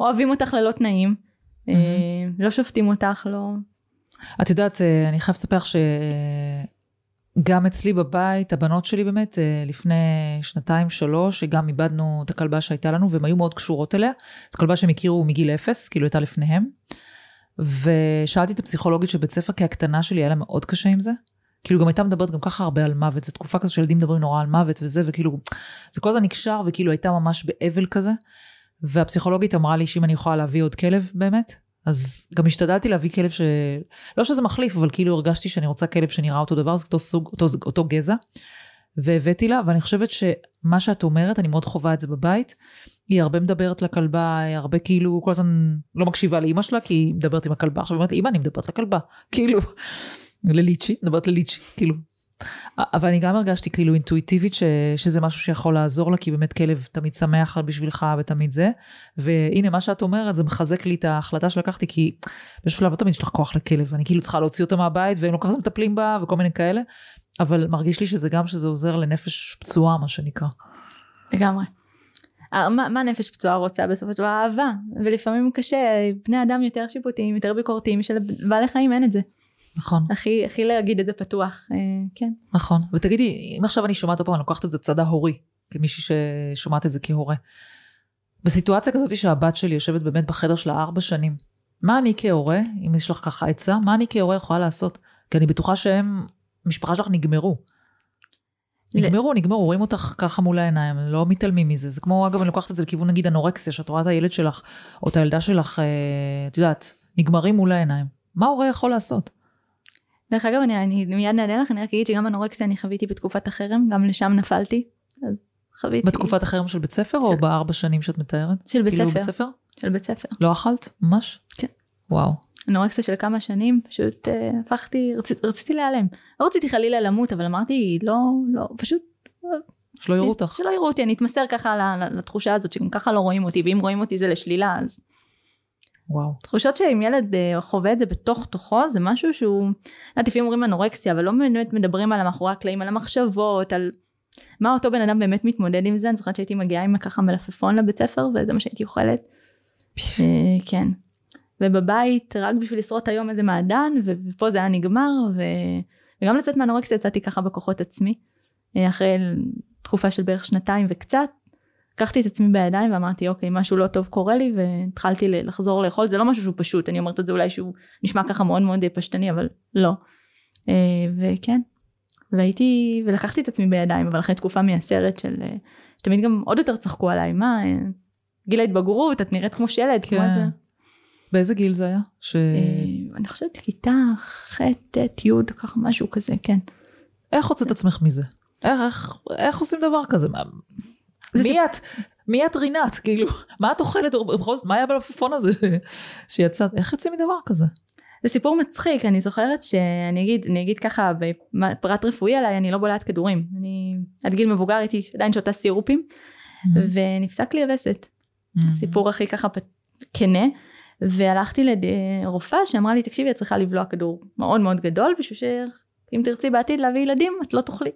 אוהבים אותך ללא תנאים אה, לא שופטים אותך לא
את יודעת, אה, אני חייב לספר שגם אצלי בבית, הבנות שלי באמת, אה, לפני שנתיים, שלוש, שגם איבדנו את הכלבה שהייתה לנו, והן היו מאוד קשורות אליה. זו כלבה שהם הכירו מגיל אפס, כאילו הייתה לפניהם. ושאלתי את הפסיכולוגית של בית ספר, כי הקטנה שלי היה לה מאוד קשה עם זה. כאילו גם הייתה מדברת גם ככה הרבה על מוות, זו תקופה כזו שילדים מדברים נורא על מוות וזה, וכאילו, זה כל הזמן נקשר, וכאילו הייתה ממש באבל כזה. והפסיכולוגית אמרה לי שאם אני יכולה להביא עוד כלב באמת, אז גם השתדלתי להביא כלב ש... לא שזה מחליף, אבל כאילו הרגשתי שאני רוצה כלב שנראה אותו דבר, זה אותו סוג, אותו, אותו גזע. והבאתי לה, ואני חושבת שמה שאת אומרת, אני מאוד חווה את זה בבית. היא הרבה מדברת לכלבה, היא הרבה כאילו, כל הזמן לא מקשיבה לאימא שלה, כי היא מדברת עם הכלבה. עכשיו היא אומרת אימא, אני מדברת לכלבה. כאילו, לליצ'י, מדברת לליצ'י, כאילו. אבל אני גם הרגשתי כאילו אינטואיטיבית ש, שזה משהו שיכול לעזור לה, כי באמת כלב תמיד שמח בשבילך ותמיד זה. והנה, מה שאת אומרת, זה מחזק לי את ההחלטה שלקחתי, כי באיזשהו שלב לא תמיד יש לך כוח לכלב, אני כאילו צריכה להוציא אותה מהבית, והם לא כל כך מטפלים בה, וכל מיני כאלה. אבל מרגיש לי שזה גם שזה עוזר לנפש פצועה, מה שנקרא.
לגמרי. אה, מה, מה נפש פצועה רוצה בסופו של דבר? אהבה. ולפעמים קשה, בני אדם יותר שיפוטיים, יותר ביקורתיים, שלבעלי חיים אין את זה.
נכון.
הכי, הכי להגיד את זה פתוח, אה, כן.
נכון. ותגידי, אם עכשיו אני שומעת עוד פעם, אני לוקחת את זה צד ההורי, כמישהי ששומעת את זה כהורה. בסיטואציה כזאת שהבת שלי יושבת באמת בחדר שלה ארבע שנים, מה אני כהורה, אם יש לך ככה עצה, מה אני כהורה יכולה לעשות? כי אני בטוחה שהם, המשפחה שלך נגמרו. נגמרו, נגמרו, רואים אותך ככה מול העיניים, לא מתעלמים מזה. זה כמו, אגב, אני לוקחת את זה לכיוון נגיד אנורקסיה, שאת רואה את הילד שלך, או את הילדה שלך, אה, את יודעת, נגמרים מול העיניים. מה הורה יכול לעשות?
דרך אגב, אני, אני מיד נענה לך, אני רק אגיד שגם אנורקסיה אני חוויתי בתקופת החרם, גם לשם נפלתי, אז חוויתי.
בתקופת החרם של בית ספר,
של...
או בארבע שנים שאת מתארת?
של בית
כאילו
ספר.
בית ספר?
של בית ספר.
לא אכלת? ממש?
כן.
וואו.
אנורקסיה של כמה שנים, פשוט אה, הפכתי, רצ, רציתי להיעלם. לא רציתי חלילה למות, אבל אמרתי, לא, לא, פשוט...
שלא יראו אותך.
שלא יראו אותי, אני אתמסר ככה לתחושה הזאת שגם ככה לא רואים אותי, ואם רואים אותי זה לשלילה, אז
וואו.
תחושות שאם ילד אה, חווה את זה בתוך תוכו, זה משהו שהוא, לפעמים אומרים אנורקסיה, אבל לא באמת מדברים על המאחורי הקלעים, על המחשבות, על מה אותו בן אדם באמת מתמודד עם זה. אני זוכרת שהייתי מגיעה עם ככה מלפפון לבית ספר, וזה מה שהייתי אוכלת. אה, כן. ובבית, רק בשביל לשרוד את היום איזה מעדן, ופה זה היה נגמר, ו... וגם לצאת מהאנורקסיה יצאתי ככה בכוחות עצמי. אה, אחרי תקופה של בערך שנתיים וקצת, לקחתי את עצמי בידיים ואמרתי אוקיי משהו לא טוב קורה לי והתחלתי לחזור לאכול זה לא משהו שהוא פשוט אני אומרת את זה אולי שהוא נשמע ככה מאוד מאוד פשטני אבל לא אה, וכן והייתי ולקחתי את עצמי בידיים אבל אחרי תקופה מהסרט של אה, תמיד גם עוד יותר צחקו עליי מה אה, גיל ההתבגרות את נראית כמו שלד
כן.
כמו זה
באיזה גיל זה היה? ש...
אה, אני חושבת כיתה ח' ט' י' ככה משהו כזה כן
איך הוצאת עצמך מזה? איך, איך, איך עושים דבר כזה? מה,
זה
מי את? מי את רינת? כאילו, מה את אוכלת? בכל זאת, מה היה בלפפון הזה ש... שיצאת? איך יוצאים מדבר כזה?
זה סיפור מצחיק, אני זוכרת שאני אגיד, אני אגיד ככה, בפרט רפואי עליי, אני לא בולעת כדורים. אני עד גיל מבוגר הייתי עדיין שותה סירופים, ונפסק לי הווסת. סיפור הכי ככה פ- כנה, והלכתי לרופאה שאמרה לי, תקשיבי, את צריכה לבלוע כדור מאוד מאוד גדול, בשביל שאם תרצי בעתיד להביא ילדים, את לא תאכלי.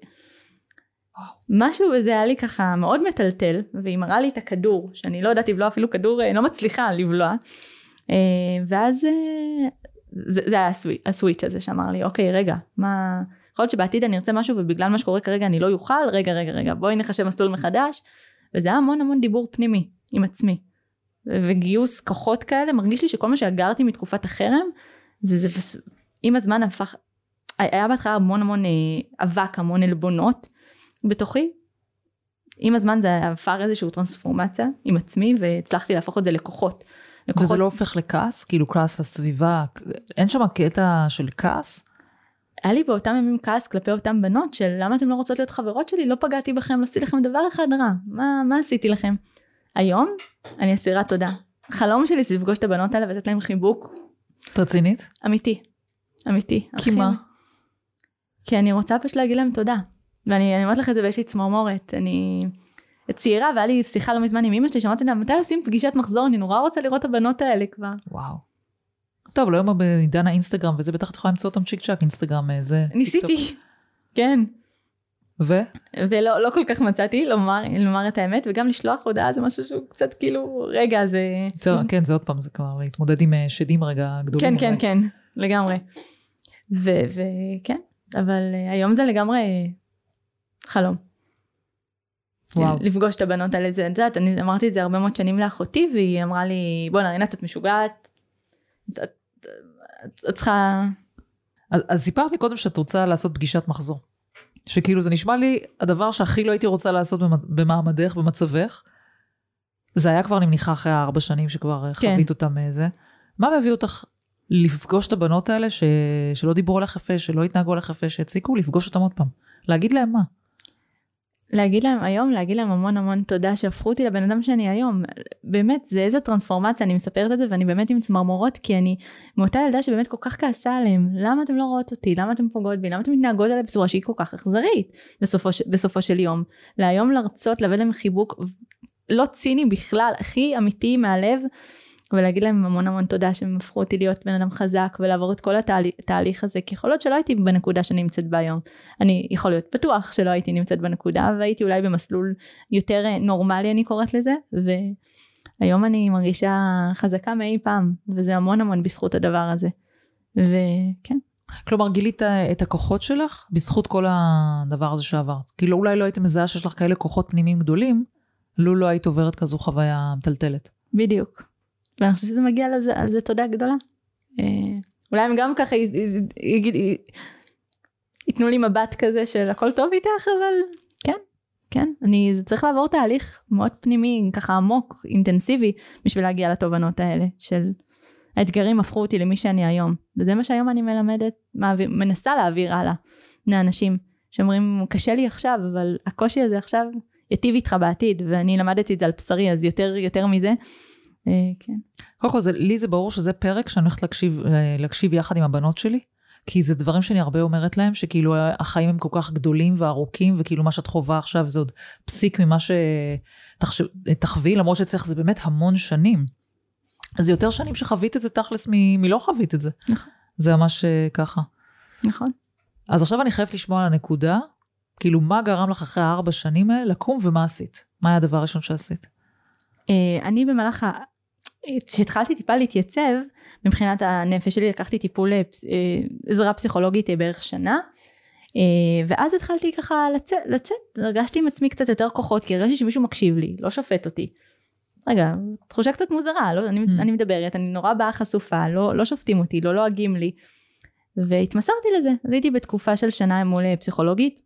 משהו בזה היה לי ככה מאוד מטלטל, והיא מראה לי את הכדור, שאני לא יודעת לבלוע אפילו כדור, אה, לא מצליחה לבלוע. אה, ואז אה, זה, זה היה הסווי, הסוויץ' הזה שאמר לי, אוקיי, רגע, מה... יכול להיות שבעתיד אני ארצה משהו ובגלל מה שקורה כרגע אני לא אוכל, רגע, רגע, רגע, בואי נחשב מסלול מחדש. וזה היה המון המון דיבור פנימי עם עצמי. וגיוס כוחות כאלה, מרגיש לי שכל מה שאגרתי מתקופת החרם, זה, זה בס... עם הזמן הפך, היה בהתחלה המון המון אה, אבק, המון עלבונות בתוכי. עם הזמן זה עבר איזושהי טרנספורמציה עם עצמי, והצלחתי להפוך את זה לכוחות. לכוחות
וזה לא הופך לכעס? כאילו כעס לסביבה? אין שם קטע של כעס?
היה לי באותם ימים כעס כלפי אותם בנות של למה אתן לא רוצות להיות חברות שלי, לא פגעתי בכם, לא עשיתי לכם דבר אחד רע, מה, מה עשיתי לכם? היום אני אסירת תודה. החלום שלי זה לפגוש את הבנות האלה ולתת להם חיבוק
את רצינית?
אמיתי, אמיתי.
כי מה?
כי אני רוצה פשוט להגיד להם תודה. ואני אני אומרת לך את זה ויש לי צמרמורת, אני צעירה והיה לי שיחה לא מזמן עם אמא שלי, שאמרתי לה מתי עושים פגישת מחזור, אני נורא רוצה לראות את הבנות האלה כבר.
וואו. טוב, לא היום בעידן האינסטגרם וזה בטח את יכולה למצוא אותם צ'יק צ'אק, אינסטגרם אה, זה.
ניסיתי, כן.
ו?
ולא לא כל כך מצאתי לומר, לומר את האמת וגם לשלוח הודעה זה משהו שהוא קצת כאילו רגע זה
בסדר, כן, זה עוד פעם, זה כבר להתמודד עם אה, שדים רגע גדולים.
כן כן. כן לגמרי וכן אבל אה, היום זה לגמרי חלום
וואו.
לפגוש את הבנות האלה זה את יודעת אני אמרתי את זה הרבה מאוד שנים לאחותי והיא אמרה לי בואנה רינת את משוגעת את- את את- את צריכה
אז, אז סיפרת מקודם שאת רוצה לעשות פגישת מחזור. שכאילו זה נשמע לי הדבר שהכי לא הייתי רוצה לעשות במ- במעמדך, במצבך. זה היה כבר, אני מניחה, אחרי הארבע שנים שכבר אה,
כן.
חווית אותם איזה. מה מביא אותך לפגוש את הבנות האלה ש... שלא דיברו עליך יפה, שלא התנהגו עליך יפה, שהציקו, לפגוש אותם עוד פעם. להגיד להם מה?
להגיד להם היום, להגיד להם המון המון תודה שהפכו אותי לבן אדם שאני היום. באמת, זה איזה טרנספורמציה, אני מספרת את זה ואני באמת עם צמרמורות, כי אני מאותה ילדה שבאמת כל כך כעסה עליהם. למה אתם לא רואות אותי? למה אתם פוגעות בי? למה אתם מתנהגות עליי בצורה שהיא כל כך אכזרית בסופו, בסופו של יום? להיום לרצות, להביא להם חיבוק לא ציני בכלל, הכי אמיתי מהלב. ולהגיד להם המון המון תודה שהם הפכו אותי להיות בן אדם חזק ולעבור את כל התהליך, הזה כי יכול להיות שלא הייתי בנקודה שאני נמצאת בה היום. אני יכול להיות בטוח שלא הייתי נמצאת בנקודה והייתי אולי במסלול יותר אה, נורמלי אני קוראת לזה והיום אני מרגישה חזקה מאי פעם וזה המון המון בזכות הדבר הזה. וכן
כלומר, גילית את הכוחות שלך בזכות כל הדבר הזה שעברת. כאילו, אולי לא היית מזהה שיש לך כאלה כוחות פנימיים גדולים, לו לא היית עוברת כזו חוויה מטלטלת.
בדיוק. ואני חושבת שזה מגיע לזה, על זה תודה גדולה. אה, אולי הם גם ככה ייתנו לי מבט כזה של הכל טוב איתך, אבל כן, כן, אני, זה צריך לעבור תהליך מאוד פנימי, ככה עמוק, אינטנסיבי, בשביל להגיע לתובנות האלה של האתגרים הפכו אותי למי שאני היום. וזה מה שהיום אני מלמדת, מעביר, מנסה להעביר הלאה לאנשים שאומרים, קשה לי עכשיו, אבל הקושי הזה עכשיו יטיב איתך בעתיד, ואני למדתי את זה על בשרי, אז יותר, יותר מזה. אה, כן.
קודם כל, זה, לי זה ברור שזה פרק שאני הולכת להקשיב, אה, להקשיב יחד עם הבנות שלי, כי זה דברים שאני הרבה אומרת להם, שכאילו החיים הם כל כך גדולים וארוכים, וכאילו מה שאת חווה עכשיו זה עוד פסיק ממה שתחווי, למרות שצריך זה באמת המון שנים. אז זה יותר שנים שחווית את זה תכלס מ- מלא חווית את זה.
נכון.
זה ממש אה, ככה.
נכון.
אז עכשיו אני חייבת לשמוע על הנקודה, כאילו מה גרם לך אחרי הארבע שנים האלה לקום ומה עשית? מה היה הדבר הראשון שעשית?
אה, אני במהלך. כשהתחלתי טיפה להתייצב, מבחינת הנפש שלי לקחתי טיפול אה, אה, עזרה פסיכולוגית אה, בערך שנה. ואז התחלתי ככה לצאת, לצאת, הרגשתי עם עצמי קצת יותר כוחות, כי הרגשתי שמישהו מקשיב לי, לא שופט אותי. רגע, תחושה קצת מוזרה, לא, אני,
Mm.
אני מדברת, אני נורא באה חשופה, לא, לא שופטים אותי, לא לועגים לי. והתמסרתי לזה, אז הייתי בתקופה של שנה מול פסיכולוגית,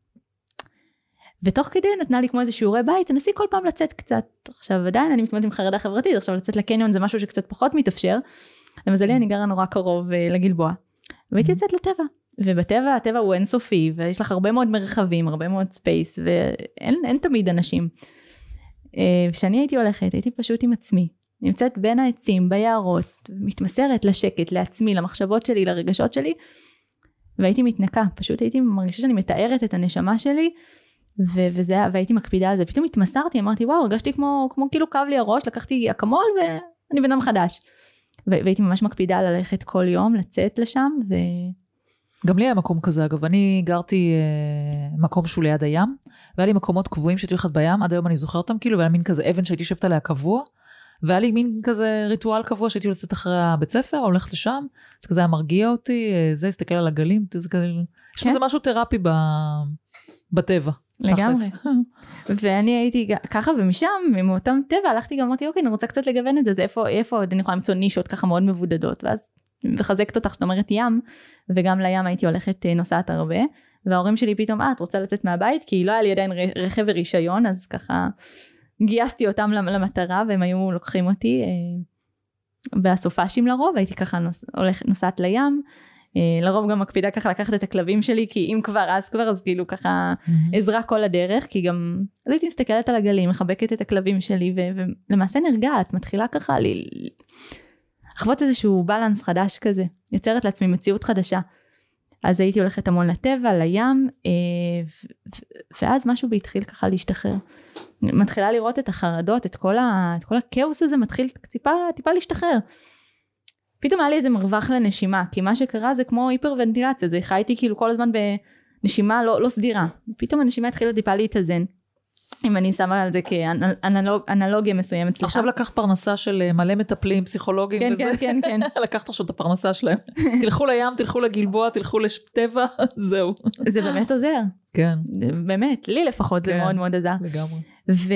ותוך כדי נתנה לי כמו איזה שיעורי בית, תנסי כל פעם לצאת קצת. עכשיו עדיין אני מתמודדת עם חרדה חברתית, עכשיו לצאת לקניון זה משהו שקצת פחות מתאפשר. למזלי אני גרה נורא קרוב אה, לגלבוע. והייתי יוצאת לטבע. ובטבע הטבע הוא אינסופי, ויש לך הרבה מאוד מרחבים, הרבה מאוד space, ואין אין תמיד אנשים. אה, כשאני הייתי הולכת, הייתי פשוט עם עצמי. נמצאת בין העצים, ביערות, מתמסרת לשקט, לעצמי, למחשבות שלי, לרגשות שלי, והייתי מתנקה, פשוט הייתי מרגישה שאני מטהרת את הנשמה שלי, ו- וזה, והייתי מקפידה על זה. פתאום התמסרתי, אמרתי, וואו, הרגשתי כמו, כמו כאילו כאב לי הראש, לקחתי אקמול ואני בן אדם חדש. והייתי ממש מקפידה ללכת כל יום, לצאת לשם, ו...
גם לי היה מקום כזה, אגב. אני גרתי אה, מקום שהוא ליד הים, והיה לי מקומות קבועים שהייתי הולכת בים, עד היום אני זוכרת אותם, כאילו, והיה מין כזה אבן שהייתי יושבת עליה קבוע, והיה לי מין כזה ריטואל קבוע שהייתי יוצאת אחרי הבית ספר, הולכת לשם, אז כזה היה מרגיע אותי, אה, זה, הסתכל על הגלים, זה כזה, יש
כן.
בזה משהו תרפי ב... בטבע.
לגמרי. ואני הייתי ככה, ומשם, מאותם טבע, הלכתי גם, אמרתי, אוקיי, אני רוצה קצת לגוון את זה, זה איפה, איפה עוד אני יכולה למצוא נישות ככה מאוד מבודדות, ואז מחזקת אותך שאת אומרת ים, וגם לים הייתי הולכת אה, נוסעת הרבה, וההורים שלי פתאום, אה, את רוצה לצאת מהבית? כי לא היה לי עדיין רכב ורישיון, אז ככה גייסתי אותם למ- למטרה, והם היו לוקחים אותי אה, בסופאשים לרוב, הייתי ככה נוס, הולכת, נוסעת לים, לרוב גם מקפידה ככה לקחת את הכלבים שלי, כי אם כבר אז כבר, אז כאילו ככה עזרה כל הדרך, כי גם אז הייתי מסתכלת על הגלים, מחבקת את הכלבים שלי, ו- ולמעשה נרגעת, מתחילה ככה ל... לחוות איזשהו בלנס חדש כזה, יוצרת לעצמי מציאות חדשה. אז הייתי הולכת המון לטבע, לים, אה, ו- ואז משהו בי התחיל ככה להשתחרר. מתחילה לראות את החרדות, את כל, ה- את כל הכאוס הזה מתחיל טיפה, טיפה להשתחרר. פתאום היה לי איזה מרווח לנשימה, כי מה שקרה זה כמו היפרוונטילציה, זה חייתי כאילו כל הזמן בנשימה לא, לא סדירה. פתאום הנשימה התחילה טיפה להתאזן. אם אני שמה על זה כאנלוגיה מסוימת, סליחה.
עכשיו לקחת פרנסה של אה, מלא מטפלים, פסיכולוגים
כן,
וזה.
כן, כן, כן.
לקחת עכשיו את הפרנסה שלהם. תלכו לים, תלכו לגלבוע, תלכו לטבע, זהו.
זה באמת עוזר.
כן,
באמת, לי לפחות זה
כן.
מאוד מאוד עזר.
לגמרי.
ו...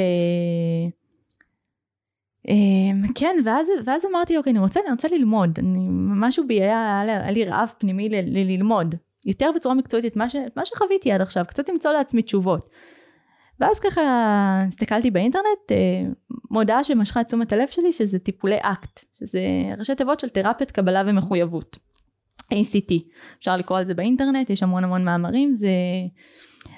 אמ, כן, ואז, ואז אמרתי, אוקיי, אני רוצה, אני רוצה ללמוד. אני, משהו בי היה, היה, לי- רעב פנימי ל, ללמוד. יותר בצורה מקצועית את מה, ש, מה שחוויתי עד עכשיו, קצת למצוא לעצמי תשובות. ואז ככה הסתכלתי באינטרנט, אה, מודעה שמשכה את תשומת הלב שלי, שזה טיפולי אקט, שזה ראשי תיבות של תרפיית קבלה ומחויבות. ACT, אפשר לקרוא על זה באינטרנט, יש המון המון מאמרים, זה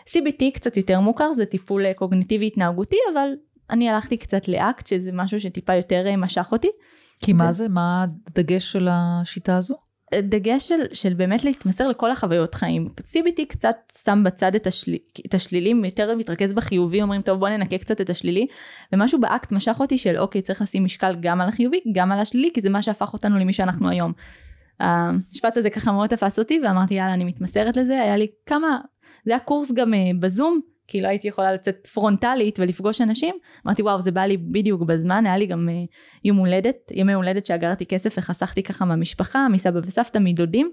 CBT קצת יותר מוכר, זה טיפול אה, קוגניטיבי התנהגותי, אבל אני הלכתי קצת לאקט, שזה משהו שטיפה יותר אה, משך אותי.
כי מה
ו-
זה? מה הדגש של השיטה הזו?
דגש של, של באמת להתמסר לכל החוויות חיים. CBT קצת שם בצד את, השל... את השלילים, יותר מתרכז בחיובי, אומרים טוב בוא ננקה קצת את השלילי, ומשהו באקט משך אותי של אוקיי צריך לשים משקל גם על החיובי, גם על השלילי, כי זה מה שהפך אותנו למי שאנחנו היום. המשפט הזה ככה מאוד תפס אותי ואמרתי יאללה אני מתמסרת לזה, היה לי כמה, זה היה קורס גם uh, בזום, כי לא הייתי יכולה לצאת פרונטלית ולפגוש אנשים, אמרתי וואו זה בא לי בדיוק בזמן, היה לי גם uh, יום הולדת, ימי הולדת שאגרתי כסף וחסכתי ככה מהמשפחה, מסבא וסבתא, מדודים,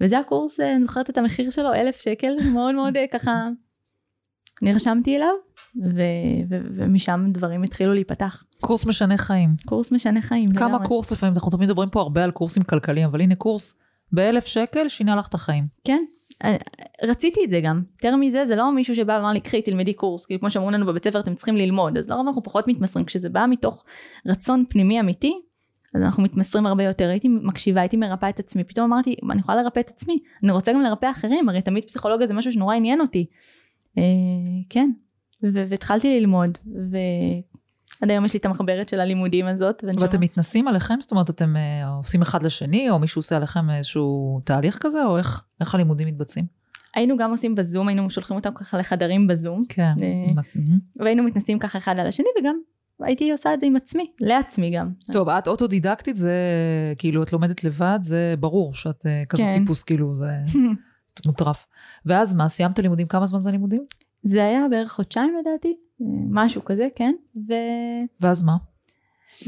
וזה הקורס, אה, אני זוכרת את המחיר שלו, אלף שקל, מאוד מאוד אה, ככה נרשמתי אליו, ו- ו- ומשם דברים התחילו להיפתח.
קורס משנה חיים.
קורס משנה חיים.
כמה
לגמרי.
קורס לפעמים, אנחנו תמיד מדברים פה הרבה על קורסים כלכליים, אבל הנה קורס באלף שקל שינה לך את החיים.
כן. רציתי את זה גם. יותר מזה, זה לא מישהו שבא ואמר לי, קחי, תלמדי קורס, כי כמו שאמרו לנו בבית ספר, אתם צריכים ללמוד. אז לרוב אנחנו פחות מתמסרים. כשזה בא מתוך רצון פנימי אמיתי, אז אנחנו מתמסרים הרבה יותר. הייתי מקשיבה, הייתי מרפאה את עצמי. פתאום אמרתי, אני יכולה לרפא את עצמי. אני רוצה גם לרפא אחרים, הרי תמיד פסיכולוגיה זה משהו שנורא עניין אותי. אה, כן. והתחלתי ללמוד, עד היום יש לי את המחברת של הלימודים הזאת.
ואתם מתנסים עליכם? זאת אומרת, אתם אה, עושים אחד לשני, או מישהו עושה עליכם איזשהו תהליך כזה, או איך, איך הלימודים מתבצעים?
היינו גם עושים בזום, היינו שולחים אותם ככה לחדרים בזום,
כן.
אה. והיינו מתנסים ככה אחד על השני, וגם הייתי עושה את זה עם עצמי, לעצמי גם.
טוב, את אוטודידקטית, זה כאילו, את לומדת לבד, זה ברור שאת אה, כזה
כן.
טיפוס, כאילו, זה מוטרף. ואז מה, סיימת לימודים? כמה זמן זה לימודים?
זה היה בערך חודשיים לדעתי, משהו כזה, כן? ו...
ואז מה?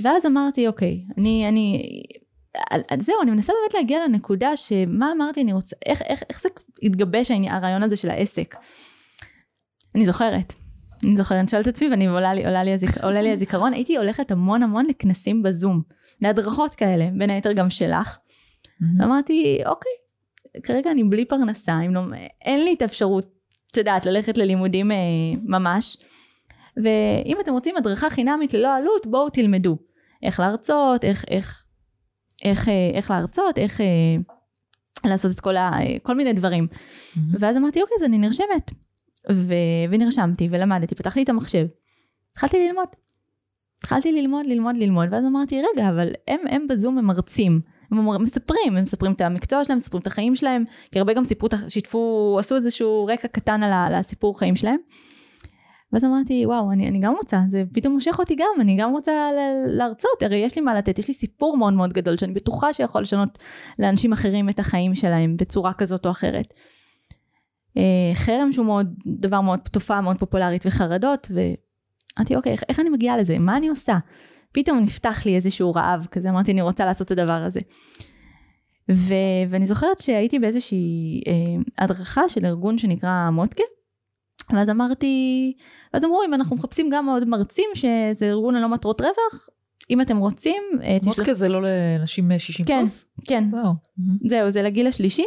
ואז אמרתי, אוקיי, אני, אני, זהו, אני מנסה באמת להגיע לנקודה שמה אמרתי, אני רוצה, איך, איך, איך זה התגבש הרעיון הזה של העסק. אני זוכרת, אני זוכרת, אני שואלת את עצמי ואני עולה לי, עולה לי, הזיכ, עולה לי הזיכרון, הייתי הולכת המון המון לכנסים בזום, להדרכות כאלה, בין היתר גם שלך.
מהמם.
ואמרתי, אוקיי, כרגע אני בלי פרנסה, אם לא, אין לי את האפשרות, את יודעת, ללכת ללימודים אה, ממש. ואם אתם רוצים הדרכה חינמית ללא עלות, בואו תלמדו. איך להרצות, איך, איך, איך, אה, איך להרצות, איך אה, לעשות את כל, ה, אה, כל מיני דברים.
מהמם.
ואז אמרתי, אוקיי, אז אני נרשמת. ו... ונרשמתי ולמדתי, פתחתי את המחשב. התחלתי ללמוד. התחלתי ללמוד, ללמוד, ללמוד, ואז אמרתי, רגע, אבל הם, הם בזום הם מרצים. הם מספרים, הם מספרים את המקצוע שלהם, מספרים את החיים שלהם, כי הרבה גם סיפרו, שיתפו, עשו איזשהו רקע קטן על, הסיפור חיים שלהם. ואז אמרתי, וואו, אני, אני גם רוצה, זה פתאום מושך אותי גם, אני גם רוצה להרצות, הרי יש לי מה לתת, יש לי סיפור מאוד מאוד גדול, שאני בטוחה שיכול לשנות לאנשים אחרים את החיים שלהם בצורה כזאת או אחרת. אה, חרם שהוא מאוד, דבר מאוד, תופעה מאוד פופולרית וחרדות, ואמרתי, אוקיי, איך, איך אני מגיעה לזה? מה אני עושה? פתאום נפתח לי איזשהו רעב כזה, אמרתי, אני רוצה לעשות את הדבר הזה. ו, ואני זוכרת שהייתי באיזושהי אה, הדרכה של ארגון שנקרא מוטקה, ואז אמרתי, ואז אמרו, אם אנחנו מחפשים גם עוד מרצים, שזה ארגון ללא מטרות רווח, אם אתם רוצים, אה,
מודקה זה לא לנשים אה, 60
כן,
פלוס?
כן.
מהמם.
זהו, זה לגיל השלישי.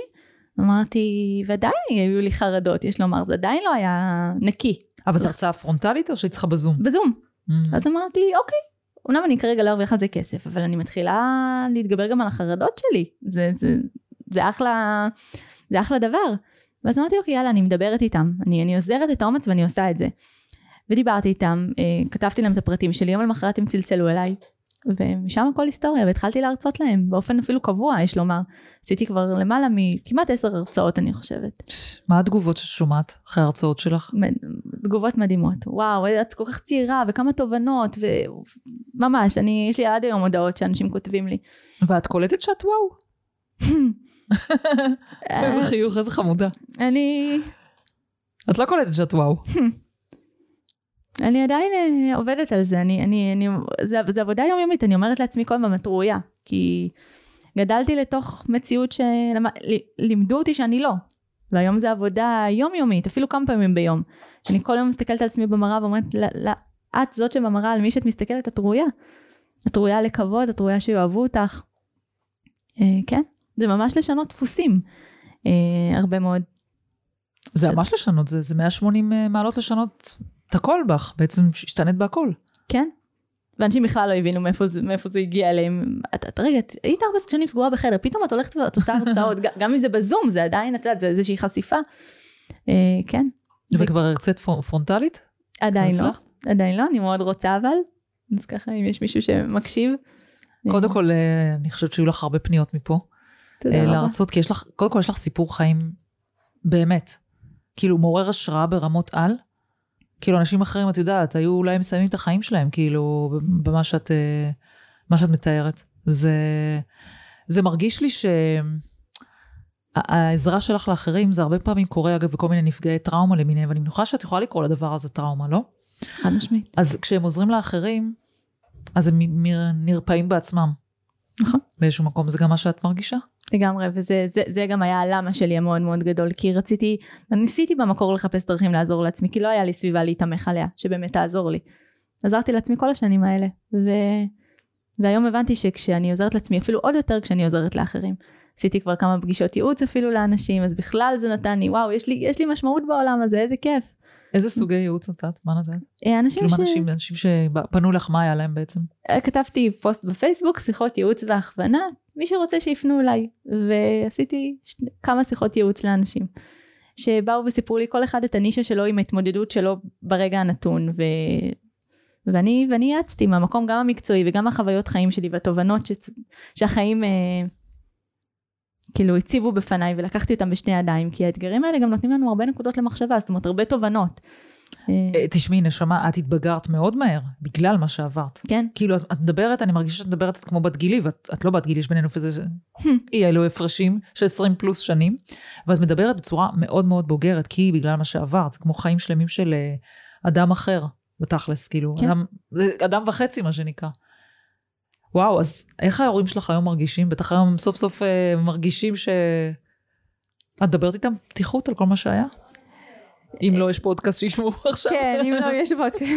אמרתי, ועדיין היו לי חרדות, יש לומר, זה עדיין לא היה נקי.
אבל זו הרצאה פרונטלית או שהיא צריכה בזום?
בזום.
מהמם.
אז אמרתי, אוקיי, אמנם אני כרגע לא ארוויח על זה כסף, אבל אני מתחילה להתגבר גם על החרדות שלי. זה, זה, זה אחלה, זה אחלה דבר. ואז אמרתי, אוקיי, יאללה, אני מדברת איתם. אני, אני עוזרת את האומץ ואני עושה את זה. ודיברתי איתם, אה, כתבתי להם את הפרטים שלי, יום למחרת הם צלצלו אליי. ומשם הכל היסטוריה, והתחלתי להרצות להם, באופן אפילו קבוע, יש לומר. עשיתי כבר למעלה מכמעט עשר הרצאות, אני חושבת.
מה התגובות שאת שומעת אחרי ההרצאות שלך?
תגובות מדהימות. וואו, את כל כך צעירה, וכמה תובנות, וממש, אני, יש לי עד היום הודעות שאנשים כותבים לי.
ואת קולטת שאת וואו? איזה חיוך, איזה חמודה.
אני,
את לא קולטת שאת וואו.
אני עדיין אה, עובדת על זה, אני, אני, אני, זה, זה עבודה יומיומית, אני אומרת לעצמי כל הזמן, את ראויה, כי גדלתי לתוך מציאות שלימדו אותי שאני לא, והיום זה עבודה יומיומית, אפילו כמה פעמים ביום, שאני כל יום מסתכלת על עצמי במראה ואומרת, "לא, לא, את זאת שבמראה, על מי שאת מסתכלת, את ראויה. את ראויה לכבוד, את ראויה שיאהבו אותך. אה, כן, זה ממש לשנות דפוסים, אה, הרבה מאוד.
זה
של-
ממש לשנות, זה, זה 180 אה, מעלות לשנות את הכל בך, בעצם השתנית בהכל.
כן. ואנשים בכלל לא הבינו מאיפה זה, מאיפה זה הגיע אליהם. את, את רגע, את היית הרבה שנים סגורה בחדר, פתאום את הולכת ואת עושה הרצאות, גם אם זה בזום, זה עדיין, את יודעת, זה איזושהי חשיפה. אה, כן,
וכבר הרצית פר- פרונטלית?
עדיין לא,
הצלחת?
עדיין לא, אני מאוד רוצה אבל. אז ככה, אם יש מישהו שמקשיב.
קודם כל, אה, אני חושבת שהיו לך הרבה פניות מפה.
תודה
אה,
רבה.
להרצות, כי יש לך, קודם כל יש לך סיפור חיים באמת, כאילו מעורר השראה ברמות על. כאילו אנשים אחרים, את יודעת, היו אולי מסיימים את החיים שלהם, כאילו, במה שאת, אה, מה שאת מתארת. זה, זה מרגיש לי שהעזרה שלך לאחרים, זה הרבה פעמים קורה, אגב, בכל מיני נפגעי טראומה למיניהם, ואני מניחה שאת יכולה לקרוא לדבר הזה טראומה, לא?
חד משמעית.
אז כשהם עוזרים לאחרים, אז הם נרפאים בעצמם.
נכון.
באיזשהו מקום, זה גם מה שאת מרגישה?
לגמרי, וזה זה, זה גם היה הלמה שלי המאוד מאוד גדול, כי רציתי, ניסיתי במקור לחפש דרכים לעזור לעצמי, כי לא היה לי סביבה להתמך עליה, שבאמת תעזור לי. עזרתי לעצמי כל השנים האלה, ו... והיום הבנתי שכשאני עוזרת לעצמי, אפילו עוד יותר כשאני עוזרת לאחרים. עשיתי כבר כמה פגישות ייעוץ אפילו לאנשים, אז בכלל זה נתן לי, וואו, יש לי, יש לי משמעות בעולם הזה, איזה כיף.
איזה סוגי ייעוץ נתת? מה נתת?
אה, אנשים
כאילו,
ש...
אנשים, אנשים שפנו לך, מה היה להם בעצם?
אה, כתבתי פוסט בפייסבוק, שיחות ייעוץ והכוונה, מי שרוצה שיפנו אליי. ועשיתי שני, כמה שיחות ייעוץ לאנשים. שבאו וסיפרו לי כל אחד את הנישה שלו עם ההתמודדות שלו ברגע הנתון. ו... ואני, ואני יעצתי מהמקום גם המקצועי וגם החוויות חיים שלי והתובנות ש, שהחיים אה, כאילו הציבו בפניי ולקחתי אותם בשני ידיים, כי האתגרים האלה גם נותנים לנו הרבה נקודות למחשבה, זאת אומרת הרבה תובנות.
אה, תשמעי, נשמה, את התבגרת מאוד מהר, בגלל מה שעברת.
כן.
כאילו, את, את מדברת, אני מרגישה שאת מדברת כמו בת גילי, ואת את לא בת גילי, יש בינינו איזה אי אלו הפרשים של 20 פלוס שנים, ואת מדברת בצורה מאוד מאוד בוגרת, כי בגלל מה שעברת, זה כמו חיים שלמים של אה, אדם אחר, בתכלס, כאילו,
כן.
אדם, אדם וחצי, מה שנקרא. וואו, אז איך ההורים שלך היום מרגישים? בטח היום סוף סוף אה, מרגישים ש... את מדברת איתם פתיחות על כל מה שהיה? אם לא, יש פודקאסט שישמעו עכשיו.
כן, אם לא, יש פודקאסט.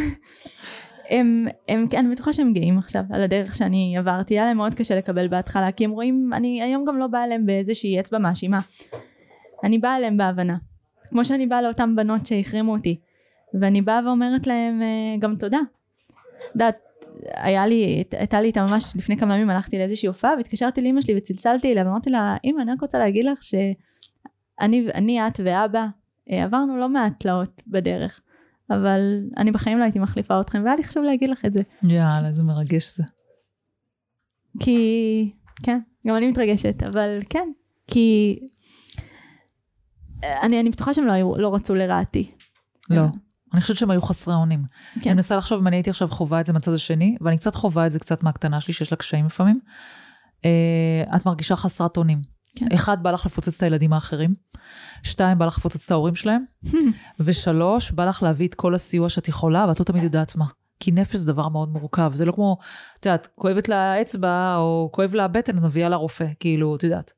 אני בטוחה שהם גאים עכשיו על הדרך שאני עברתי, היה להם מאוד קשה לקבל בהתחלה, כי הם רואים, אני היום גם לא באה אליהם באיזושהי אצבע מאשימה. אני באה אליהם בהבנה. כמו שאני באה לאותן בנות שהחרימו אותי. ואני באה ואומרת להם אה, גם תודה. את יודעת, היה לי, הייתה לי איתה ממש לפני כמה ימים הלכתי לאיזושהי הופעה והתקשרתי לאמא שלי וצלצלתי אליה ואמרתי לה, אמא אני רק רוצה להגיד לך שאני, אני, את ואבא אה, עברנו לא מעט תלאות בדרך, אבל אני בחיים לא הייתי מחליפה אתכם, והיה לי חשוב להגיד לך את זה.
יאללה, איזה מרגש זה.
כי, כן, גם אני מתרגשת, אבל כן, כי אה, אני, אני בטוחה שהם לא, לא רצו לרעתי.
לא. אני חושבת שהם היו חסרי אונים.
כן.
אני מנסה לחשוב אם אני הייתי עכשיו חווה את זה מהצד השני, ואני קצת חווה את זה קצת מהקטנה שלי, שיש לה קשיים לפעמים. אה, את מרגישה חסרת אונים.
כן.
אחד, בא לך לפוצץ את הילדים האחרים. שתיים, בא לך לפוצץ את ההורים שלהם. ושלוש, בא לך להביא את כל הסיוע שאת יכולה, ואת לא תמיד יודעת מה. כי נפש זה דבר מאוד מורכב. זה לא כמו, את יודעת, כואבת לה אצבע, או כואב לה הבטן, את מביאה לרופא. כאילו, את יודעת,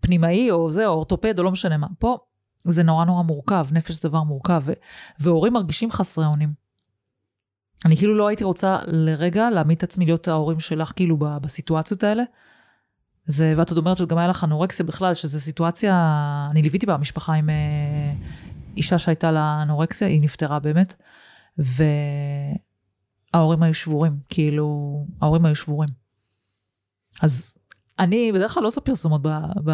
פנימאי, או זה, או אורתופד, או לא משנה מה. פה, זה נורא נורא מורכב, נפש זה דבר מורכב, ו- והורים מרגישים חסרי אונים. אני כאילו לא הייתי רוצה לרגע להעמיד את עצמי להיות ההורים שלך, כאילו, ב- בסיטואציות האלה. זה, ואת עוד אומרת שגם היה לך אנורקסיה בכלל, שזו סיטואציה, אני ליוויתי בה משפחה עם אה, אישה שהייתה לה אנורקסיה, היא נפטרה באמת, וההורים היו שבורים, כאילו, ההורים היו שבורים. אז אני בדרך כלל לא עושה פרסומות ב, ב,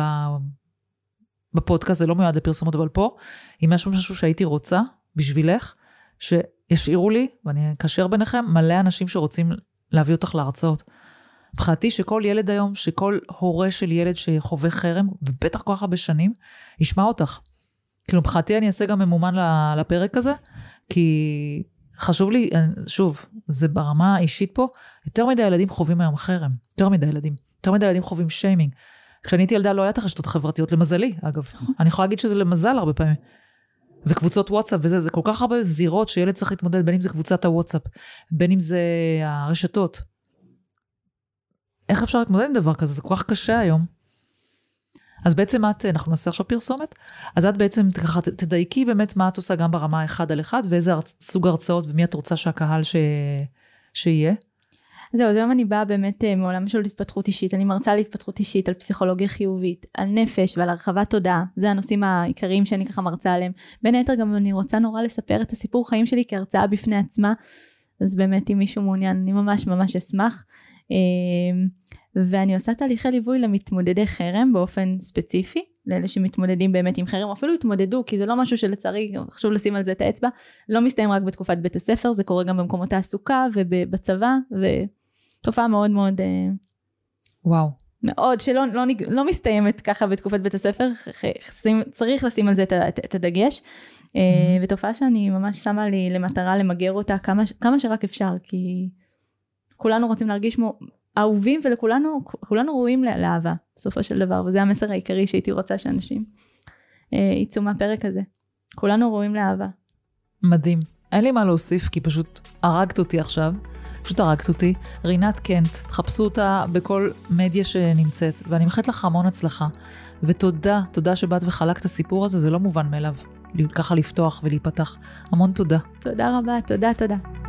בפודקאסט, זה לא מיועד לפרסומות, אבל פה, אם יש משהו שהייתי רוצה בשבילך, שישאירו לי, ואני אקשר ביניכם, מלא אנשים שרוצים להביא אותך להרצאות. מבחינתי שכל ילד היום, שכל הורה של ילד שחווה חרם, ובטח כל כך הרבה שנים, ישמע אותך. כאילו מבחינתי אני אעשה גם ממומן לפרק הזה, כי חשוב לי, שוב, זה ברמה האישית פה, יותר מדי ילדים חווים היום חרם. יותר מדי ילדים. יותר מדי ילדים חווים שיימינג. כשאני הייתי ילדה לא היה את הרשתות החברתיות, למזלי, אגב. אני יכולה להגיד שזה למזל הרבה פעמים. וקבוצות וואטסאפ וזה, זה כל כך הרבה זירות שילד צריך להתמודד, בין אם זה קבוצת הוואטסאפ, בין אם זה הרשתות. איך אפשר להתמודד עם דבר כזה? זה כל כך קשה היום. אז בעצם את, אנחנו נעשה עכשיו פרסומת, אז את בעצם ככה תדייקי באמת מה את עושה גם ברמה אחד על אחד, ואיזה. סוג הרצאות ומי את רוצה שהקהל ש... שיהיה.
זהו, אז היום אני באה באמת אה, מעולם של התפתחות אישית, אני מרצה להתפתחות אישית, על פסיכולוגיה חיובית, על נפש ועל הרחבת תודעה, זה הנושאים העיקריים שאני ככה מרצה עליהם. בין היתר גם אני רוצה נורא לספר את הסיפור חיים שלי כהרצאה בפני עצמה, אז באמת אם מישהו מעוניין אני ממש ממש אשמח. ואני עושה תהליכי ליווי למתמודדי חרם באופן ספציפי, לאלה שמתמודדים באמת עם חרם, אפילו התמודדו, כי זה לא משהו שלצערי, חשוב לשים על זה את האצבע, לא מסתיים רק בתקופת בית הספר, זה קורה גם במקומות תעסוקה ובצבא, ותופעה מאוד מאוד...
וואו.
מאוד, שלא לא, לא מסתיימת ככה בתקופת בית הספר, צריך לשים על זה את, את, את הדגש. Mm-hmm. ותופעה שאני ממש שמה לי למטרה למגר אותה כמה, כמה שרק אפשר, כי כולנו רוצים להרגיש כמו אהובים ולכולנו כולנו ראויים לאהבה בסופו של דבר וזה המסר העיקרי שהייתי רוצה שאנשים אה, יצאו מהפרק הזה. כולנו ראויים לאהבה.
מדהים. אין לי מה להוסיף כי פשוט הרגת אותי עכשיו. פשוט הרגת אותי. רינת קנט, תחפשו אותה בכל מדיה שנמצאת, ואני מאחלת לך המון הצלחה. ותודה, תודה שבאת וחלקת הסיפור הזה, זה לא מובן מאליו. ככה לפתוח ולהיפתח. המון תודה.
תודה רבה, תודה, תודה.